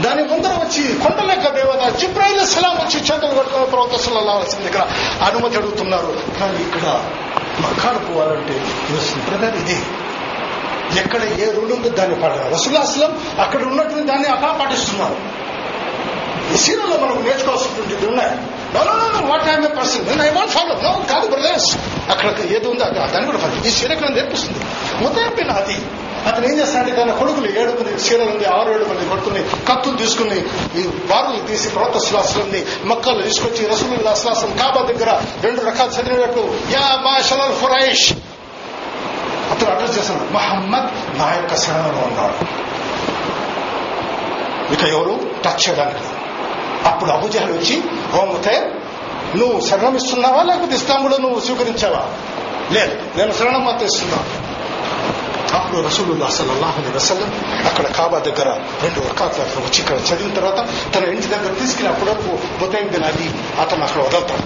దాని ముందర వచ్చి కొండలేక దేవత జిబ్రాయిల్ సలాం వచ్చి చేతులు కట్టుకున్న ప్రవక్త సల్లల్లాహు దగ్గర అనుమతి అడుగుతున్నారు. కానీ ఇక్కడ మక్కాడు పోవాలంటే బ్రదర్ ఇదే. ఎక్కడ ఏ రూల్ ఉందో దాన్ని పాడారు. రసులాసలం అక్కడ ఉన్నటువంటి దాన్ని అక్కడ పాటిస్తున్నారు. ఈ సీరియల్లో మనకు నేర్చుకోవాల్సినటువంటిది ఉన్నాయి. వాట్ ఐఎమ్ ఏ పర్సన్ నేను ఐ వాంట్ ఫాలో నో కాదు బ్రదర్స్ అక్కడ ఏది ఉందో దాన్ని కూడా ఫాలో ఈ సీరియల్ నేర్పిస్తుంది. ముతైపిన అది అతను ఏం చేస్తాడంటే తన కొడుకులు ఏడు మంది సీరియల్ ఉంది ఆరు ఏడు మంది కొడుకుని కత్తులు తీసుకుని ఈ బారులు తీసి ప్రవత శిలాసులని మక్కలు తీసుకొచ్చి రసూలు శిలాసం కాబా దగ్గర రెండు రకాలు చదివినట్టు యా మా షలల్ ఫురైష్ అతను అడ్రస్ చేశాడు మహమ్మద్ నా యొక్క శరణలో ఉన్నాడు ఇక ఎవరు? టచ్ చేయడానికి అప్పుడు అబుజహల్ వచ్చి హోమతే నువ్వు శరణం ఇస్తున్నావా? లేకపోతే ఇస్తాంబులో నువ్వు స్వీకరించావా? లేదు నేను శరణం మాత్రం ఇస్తున్నాను అప్పుడు రసూలుల్లా సల్లల్లాహు అలైహి వసల్లం అక్కడ కాబా దగ్గర రెండు వకాట్లు అక్కడ వచ్చి ఇక్కడ చదివిన తర్వాత తన ఇంటి దగ్గర తీసుకెళ్ళి అప్పుడప్పుడు వరకు బిన్ అలీ అతను అక్కడ వదలుతాడు.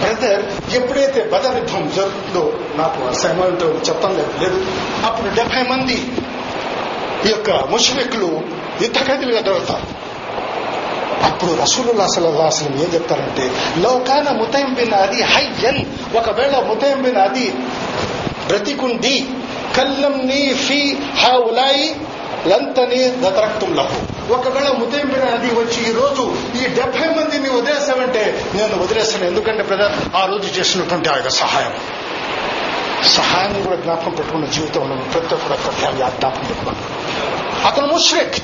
బ్రదర్ ఎప్పుడైతే బదర్ యుద్ధం జరుగుతుందో నాకు ఆ సమయంతో చెప్పడం లేదు. లేదు. అప్పుడు డెబ్బై మంది ఈ యొక్క ముష్రికులు యుద్ధ ఖైదీలుగా దొరుకుతారు అప్పుడు రసూలుల్లా సల్లల్లాహు ఏం చెప్తారంటే లోకాన ముతయం బిన్ అది హయ్యన్ ఒకవేళ ముతైం బిన్ అది బ్రతికుంది కల్లంని ఫీ హౌలాయి లంతని దతరక్తం లహు. ఒకవేళ ముతైం అది వచ్చి ఈ రోజు ఈ డెబ్బై మందిని వదిలేసామంటే నేను వదిలేస్తాను. ఎందుకంటే బ్రదర్ ఆ రోజు చేసినటువంటి ఆ యొక్క సహాయం. సహాయాన్ని కూడా జ్ఞాపకం పెట్టుకున్న జీవితంలో ప్రతి ఒక్కరు జ్ఞాపకం పెట్టుకున్నాను అతను ముష్రిక్.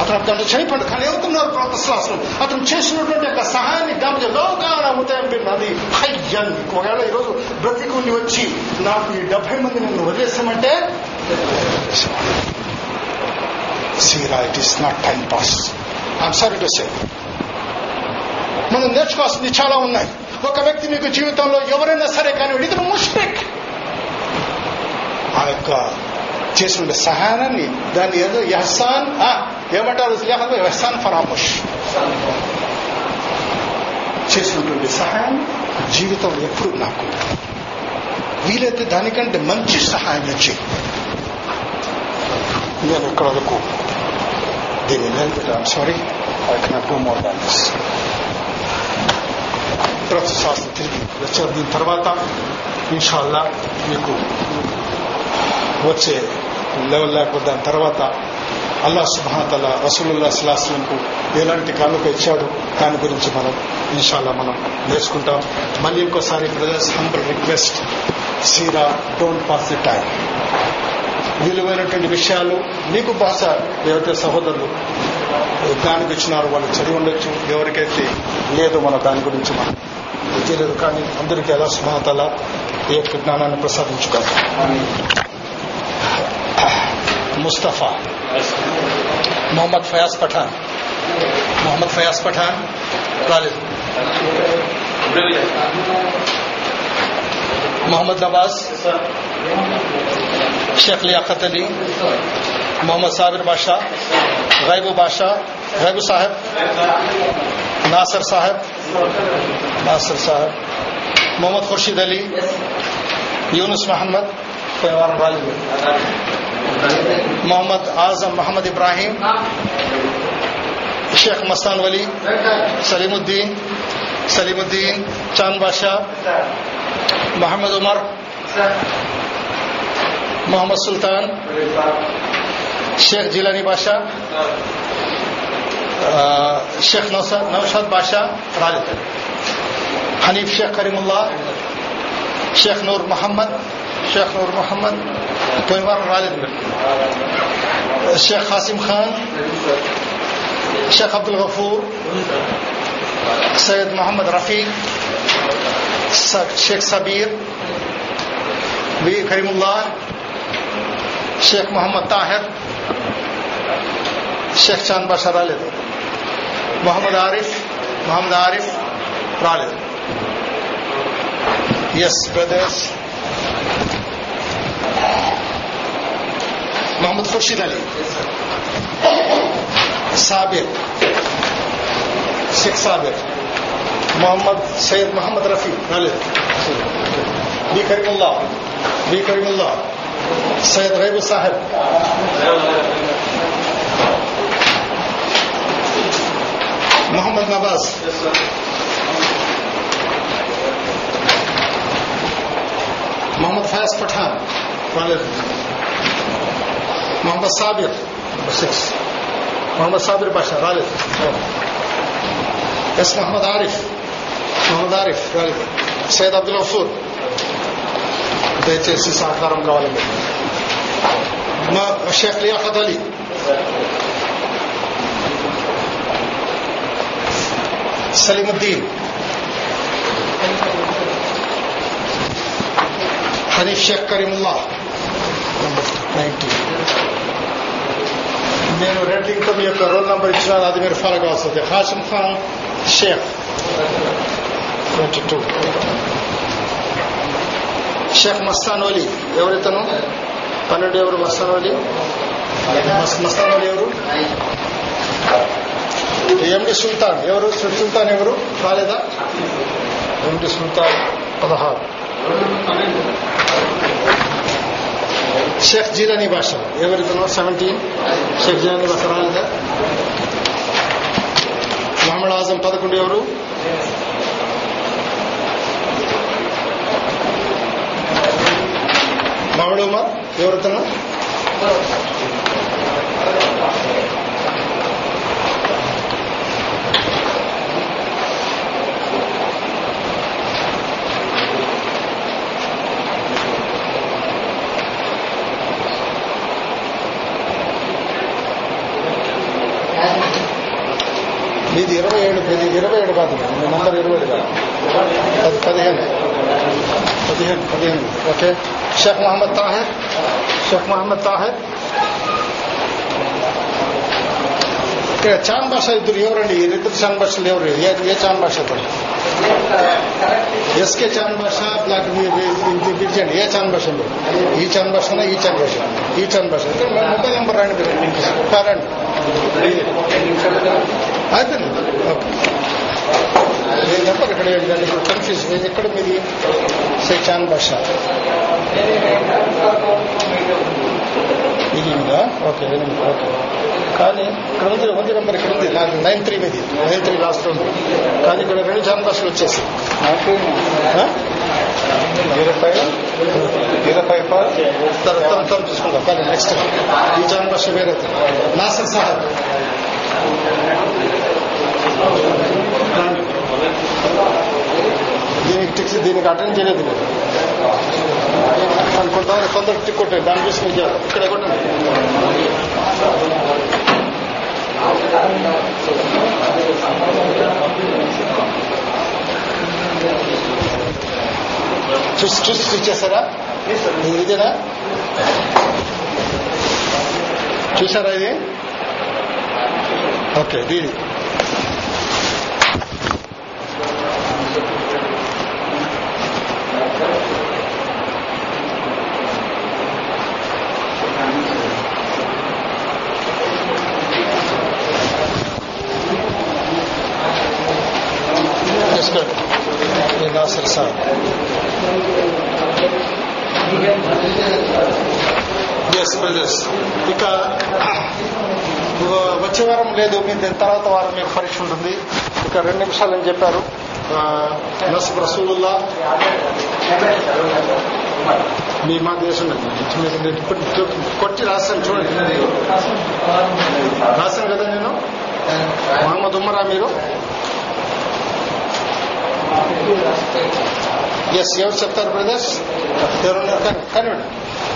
అతను దాంట్లో చనిపోయాడు. కానీ ఏమవుతున్నారు ప్రొఫెసర్ అతను చేసినటువంటి యొక్క సహాయాన్ని జ్ఞాపకం లోకాల ముతయం అది హయ్యన్. ఒకవేళ ఈరోజు బ్రతికుండి వచ్చి నాకు ఈ డెబ్బై మంది నన్ను వదిలేసామంటే సీరా it is not time pass I'm sorry to say మనం నేర్చుకోవాల్సింది చాలా ఉన్నాయి. ఒక వ్యక్తి మీకు జీవితంలో ఎవరైనా సరే కానీ ఇతను ముష్టిక్. ఆ యొక్క చేసిన సహాయాన్ని దాన్ని ఏదో యహసాన్ ఏమంటారు లేకపోతే యహసాన్ ఫరామోష్. చేసినటువంటి సహాయం జీవితం ఎప్పుడు నాకు. వీలైతే దానికంటే మంచి సహాయం వచ్చి నేను ఇక్కడ వరకు దీన్ని నిలబెట్టాను. Sorry I cannot go more than this ప్రస్తుత శాస్త్రం తిరిగి వచ్చారు దీని తర్వాత ఇన్షాల్లా మీకు వచ్చే లెవెల్ లేకపోతే దాని తర్వాత అల్లా సుబాతల రసూలుల్లా సలాస్లంకు ఎలాంటి కానుక ఇచ్చాడు? దాని గురించి మనం ఇన్షాల్లా మనం నేర్చుకుంటాం. మళ్ళీ ఇంకోసారి బ్రదర్స్ హంబల్ రిక్వెస్ట్ సీరా డోంట్ పాస్ ది టైం విలువైనటువంటి విషయాలు మీకు భాష ఎవరైతే సహోదరులు జ్ఞానికి ఇచ్చినారో వాళ్ళు చదివి ఉండొచ్చు. ఎవరికైతే లేదు మన దాని గురించి మనం తెలియదు కానీ అందరికీ ఎలా సుమాతల ఈ యొక్క జ్ఞానాన్ని ప్రసాదించుకోవాలి مصطفیٰ، محمد فیاض پٹھان۔ محمد فیاض پٹھان محمد نواز، شیخ لیاقت علی۔ محمد صابر بادشاہ، غیب بادشاہ، غیب صاحب۔ ناصر صاحب۔ ناصر صاحب۔ محمد خورشید علی، یونس محمد۔ پیوان والد محمد اعظم محمد ابراہیم، شیخ مستان ولی، سلیم الدین سلیم الدین چاند بادشاہ، محمد عمر، محمد سلطان، شیخ جیلانی بادشاہ شیخ نوشاد بادشاہ راجد حنیف شیخ کریم اللہ شیخ نور محمد الشيخ نور محمد كان يمرر الشيخ خاسم خان الشيخ عبد الغفور السيد محمد رفيق الشيخ صبير كريم الله الشيخ محمد طاهر الشيخ شان باشا رالد محمد عارف محمد عارف راలేదు yes brothers. Brothers Mohammed Khursheed Ali Sabir Shaik Sabir Mohammed Syed Mohammed Rafi రాలేదు బి కరీముల్లా బి కరీముల్లా సయ్యద్ రైబు సాహెబ్ మొహమ్మద్ నవాజ్ మొహమ్మద్ ఫయాజ్ పఠాన్ రాలేదు మొహమ్మద్ సాబిర్ సిక్స్ మొహమ్మద్ సాబిర్ బాషా రాలేదు ఎస్ మొహమ్మద్ ఆరిఫ్ మొహమ్మద్ ఆరిఫ్ రాలేదు సయ్యద్ అబ్దుల్ గఫూర్ దయచేసి సహకారం కావాలి మీకు మా షేక్ లియాఖత్ అలీ సలీముద్దీన్ హనీఫ్ షేక్ కరీముల్లా నైన్టీ నేను రెడ్ లింక్ మీ యొక్క రోల్ నంబర్ ఇచ్చిన అది మీరు ఫాలో కావాల్సింది. వస్తుంది హాషిం ఖాన్ షేక్. ట్వంటీ టూ షేక్ మస్తాన్ ఓలీ ఎవరితను పన్నెండు ఎవరు? మస్తాన్ ఓలీ మస్తాన్ ఓలీ ఎవరు? ఎండి సుల్తాన్. ఎవరు? సుల్తాన్ ఎవరు? రాలేదా? ఎండి సుల్తాన్? పదహారు. షేక్ జీరానీ భాష ఎవరితను సెవెంటీన్ షేక్ జీరానీ భాష రాలేదా మహమ్మద్ ఆజం పదకొండు ఎవరు మహమ్మద్ ఉమర్ ఎవరితను మీది ఇరవై ఏడు ఇది ఇరవై ఏడు కాదు మీ నంబర్ ఇరవై ఏడు కాదు. పది పదిహేను. పదిహేను పదిహేను. ఓకే. షేక్ మహమ్మద్ తాహిర్. షేక్ మహమ్మద్ తాహిర్. ఇక్కడ చాన్ భాష ఇద్దరు ఎవరండి? ఈ ఇద్దరు చాన్ భాషలు ఎవరు? ఏ ఏ చాన్ భాష అతను ఎస్కే చాన్ భాష బ్లాక్ పిలిచండి ఏ చాన్ భాష మీరు? ఈ చాన్ భాషనా ఈ చాన్ భాష? ఈ చాన్ భాష. ఇక్కడ మా మొబైల్ నెంబర్ రాండి మీరు. పారండి. అయితే నేను ఇక్కడ కన్ఫ్యూజ్ ఎక్కడ మీది శైచాన్ భాష ఇది ఉందా ఓకే ఎనిమిది ఓకే కానీ ఇక్కడ ఉంది ఉంది నెంబర్ ఇక్కడ ఉంది నాకు నైన్ త్రీ మీది నైన్ త్రీ లాస్ట్ ఉంది కానీ ఇక్కడ రెండు జాన్ భాషలు వచ్చేసి ఇరవై ఇరవై తర్వాత తర్వాత చూసుకుందాం కానీ నెక్స్ట్ ఈ జాన్ భాష వేరే నాసర్ సాహెబ్ దీనికి టిక్స్ దీనికి అటెండ్ చేయలేదు నేను. కొంతమంది కొందరు టిక్ కొట్టారు. దాని చూసి మీకు ఇక్కడ కొట్టండి. చూసి చూసి చూసేసారా ఇది ఇదేనా? చూసారా ఇది? ఓకే దీని తీసుకోండి ఇది నాసర్ సార్ ఎస్ బ్రదర్స్ ఇక వచ్చే వారం లేదు మీ తర్వాత వారం మీకు పరీక్ష ఉంటుంది. ఇక రెండు నిమిషాలు అని చెప్పారు. నసబ్ రసూలుల్లా మీ మా దేశం కొట్టి రాశాను చూడండి. రాశాను కదా నేను? మహమ్మద్ ఉమ్మరా మీరు? ఎస్ ఎవరు చెప్తారు బ్రదర్స్ ఎవరున్నారు కానీ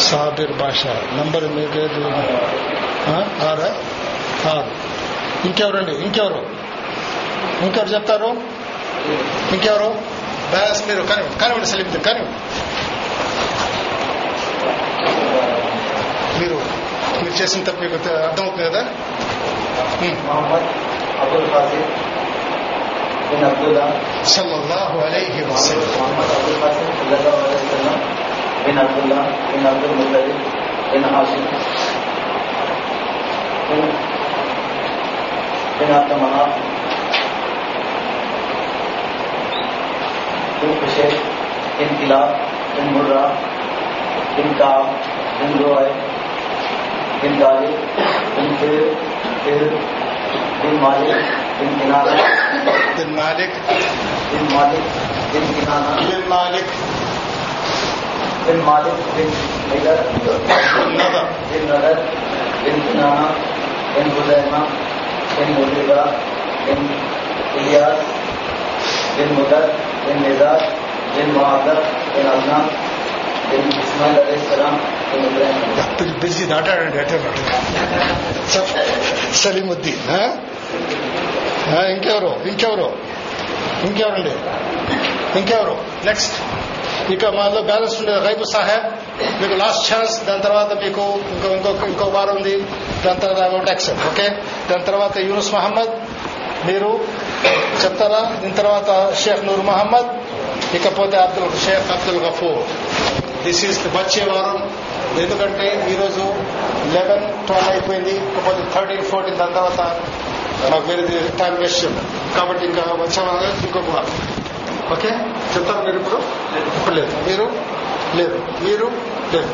സാബിർ ഭാഷ నంబర్ మీకేది ఆరా? ఆరు ఇంకెవరండి? ఇంకెవరు? ఇంకెవరు చెప్తారు? ఇంకెవరు? బ్యాస్ మీరు కానివ్వండి కానివ్వండి సలీం కానివ్వండి మీరు మీరు చేసిన తప్ప మీకు అర్థమవుతుంది కదా? సల్లల్లాహు అలైహి వసల్లం. بن عبد اللہ بن عبد المطلب بن حاصم بن عبد مناف بن خشیب بن قلاب بن مرہ بن کام بن روئے بن غالب بن فر بن مالک بن کنانا بن مالک بن مالک بن کنانا بن مالک بن مالک، بن حیدر، بن رغد بن کنانا بن حزینہ بن مدربہ بن الیاس، بن مدر، بن مزاج، بن معذر بن النا بن اسماعیل علیہ السلام سلیم الدین ఇంకెవరు ఇంకెవరు ఇంకెవరండి ఇంకెవరు నెక్స్ట్ ఇక మాలో బ్యాలెన్స్ ఉండేది రైతు సాహెబ్ మీకు లాస్ట్ ఛాన్స్ దాని తర్వాత మీకు ఇంకో ఇంకొక ఇంకో వారం ఉంది దాని తర్వాత ఐ యాక్సెప్ట్ ఓకే దాని తర్వాత యూనుస్ మహమ్మద్ మీరు చెప్తారా? దీని తర్వాత షేఖ్ నూర్ మహమ్మద్ ఇకపోతే అబ్దుల్ షేక్ అబ్దుల్ గఫూర్. దిస్ ఈస్ వచ్చే వారం. ఎందుకంటే ఈరోజు లెవెన్ ట్వెల్వ్ అయిపోయింది ఇకపోతే థర్టీన్ ఫోర్టీన్ దాని తర్వాత మాకు వేరే టైం వేస్ట్ కాబట్టి ఇంకా వచ్చే వారం ఇంకొక వారం. ఓకే? చెప్తారు మీరు ఇప్పుడు? ఇప్పుడు లేదు. మీరు? లేదు. మీరు? లేదు.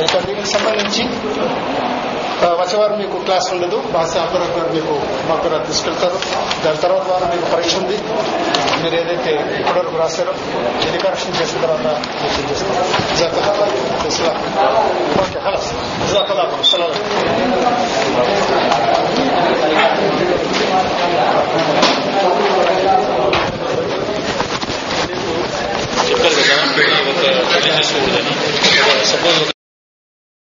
ఇంకా ఇక సంబంధించి వచ్చేవారు మీకు క్లాస్ ఉండదు. భాష అబ్దురక్ గారు మీకు మాకు తీసుకెళ్తారు. దాని తర్వాత ద్వారా మీకు పరీక్ష ఉంది. మీరు ఏదైతే ఇప్పటివరకు రాశారో ఎన్ని కరెక్షన్ చేసిన తర్వాత ఓకే Underwear, I. Suppose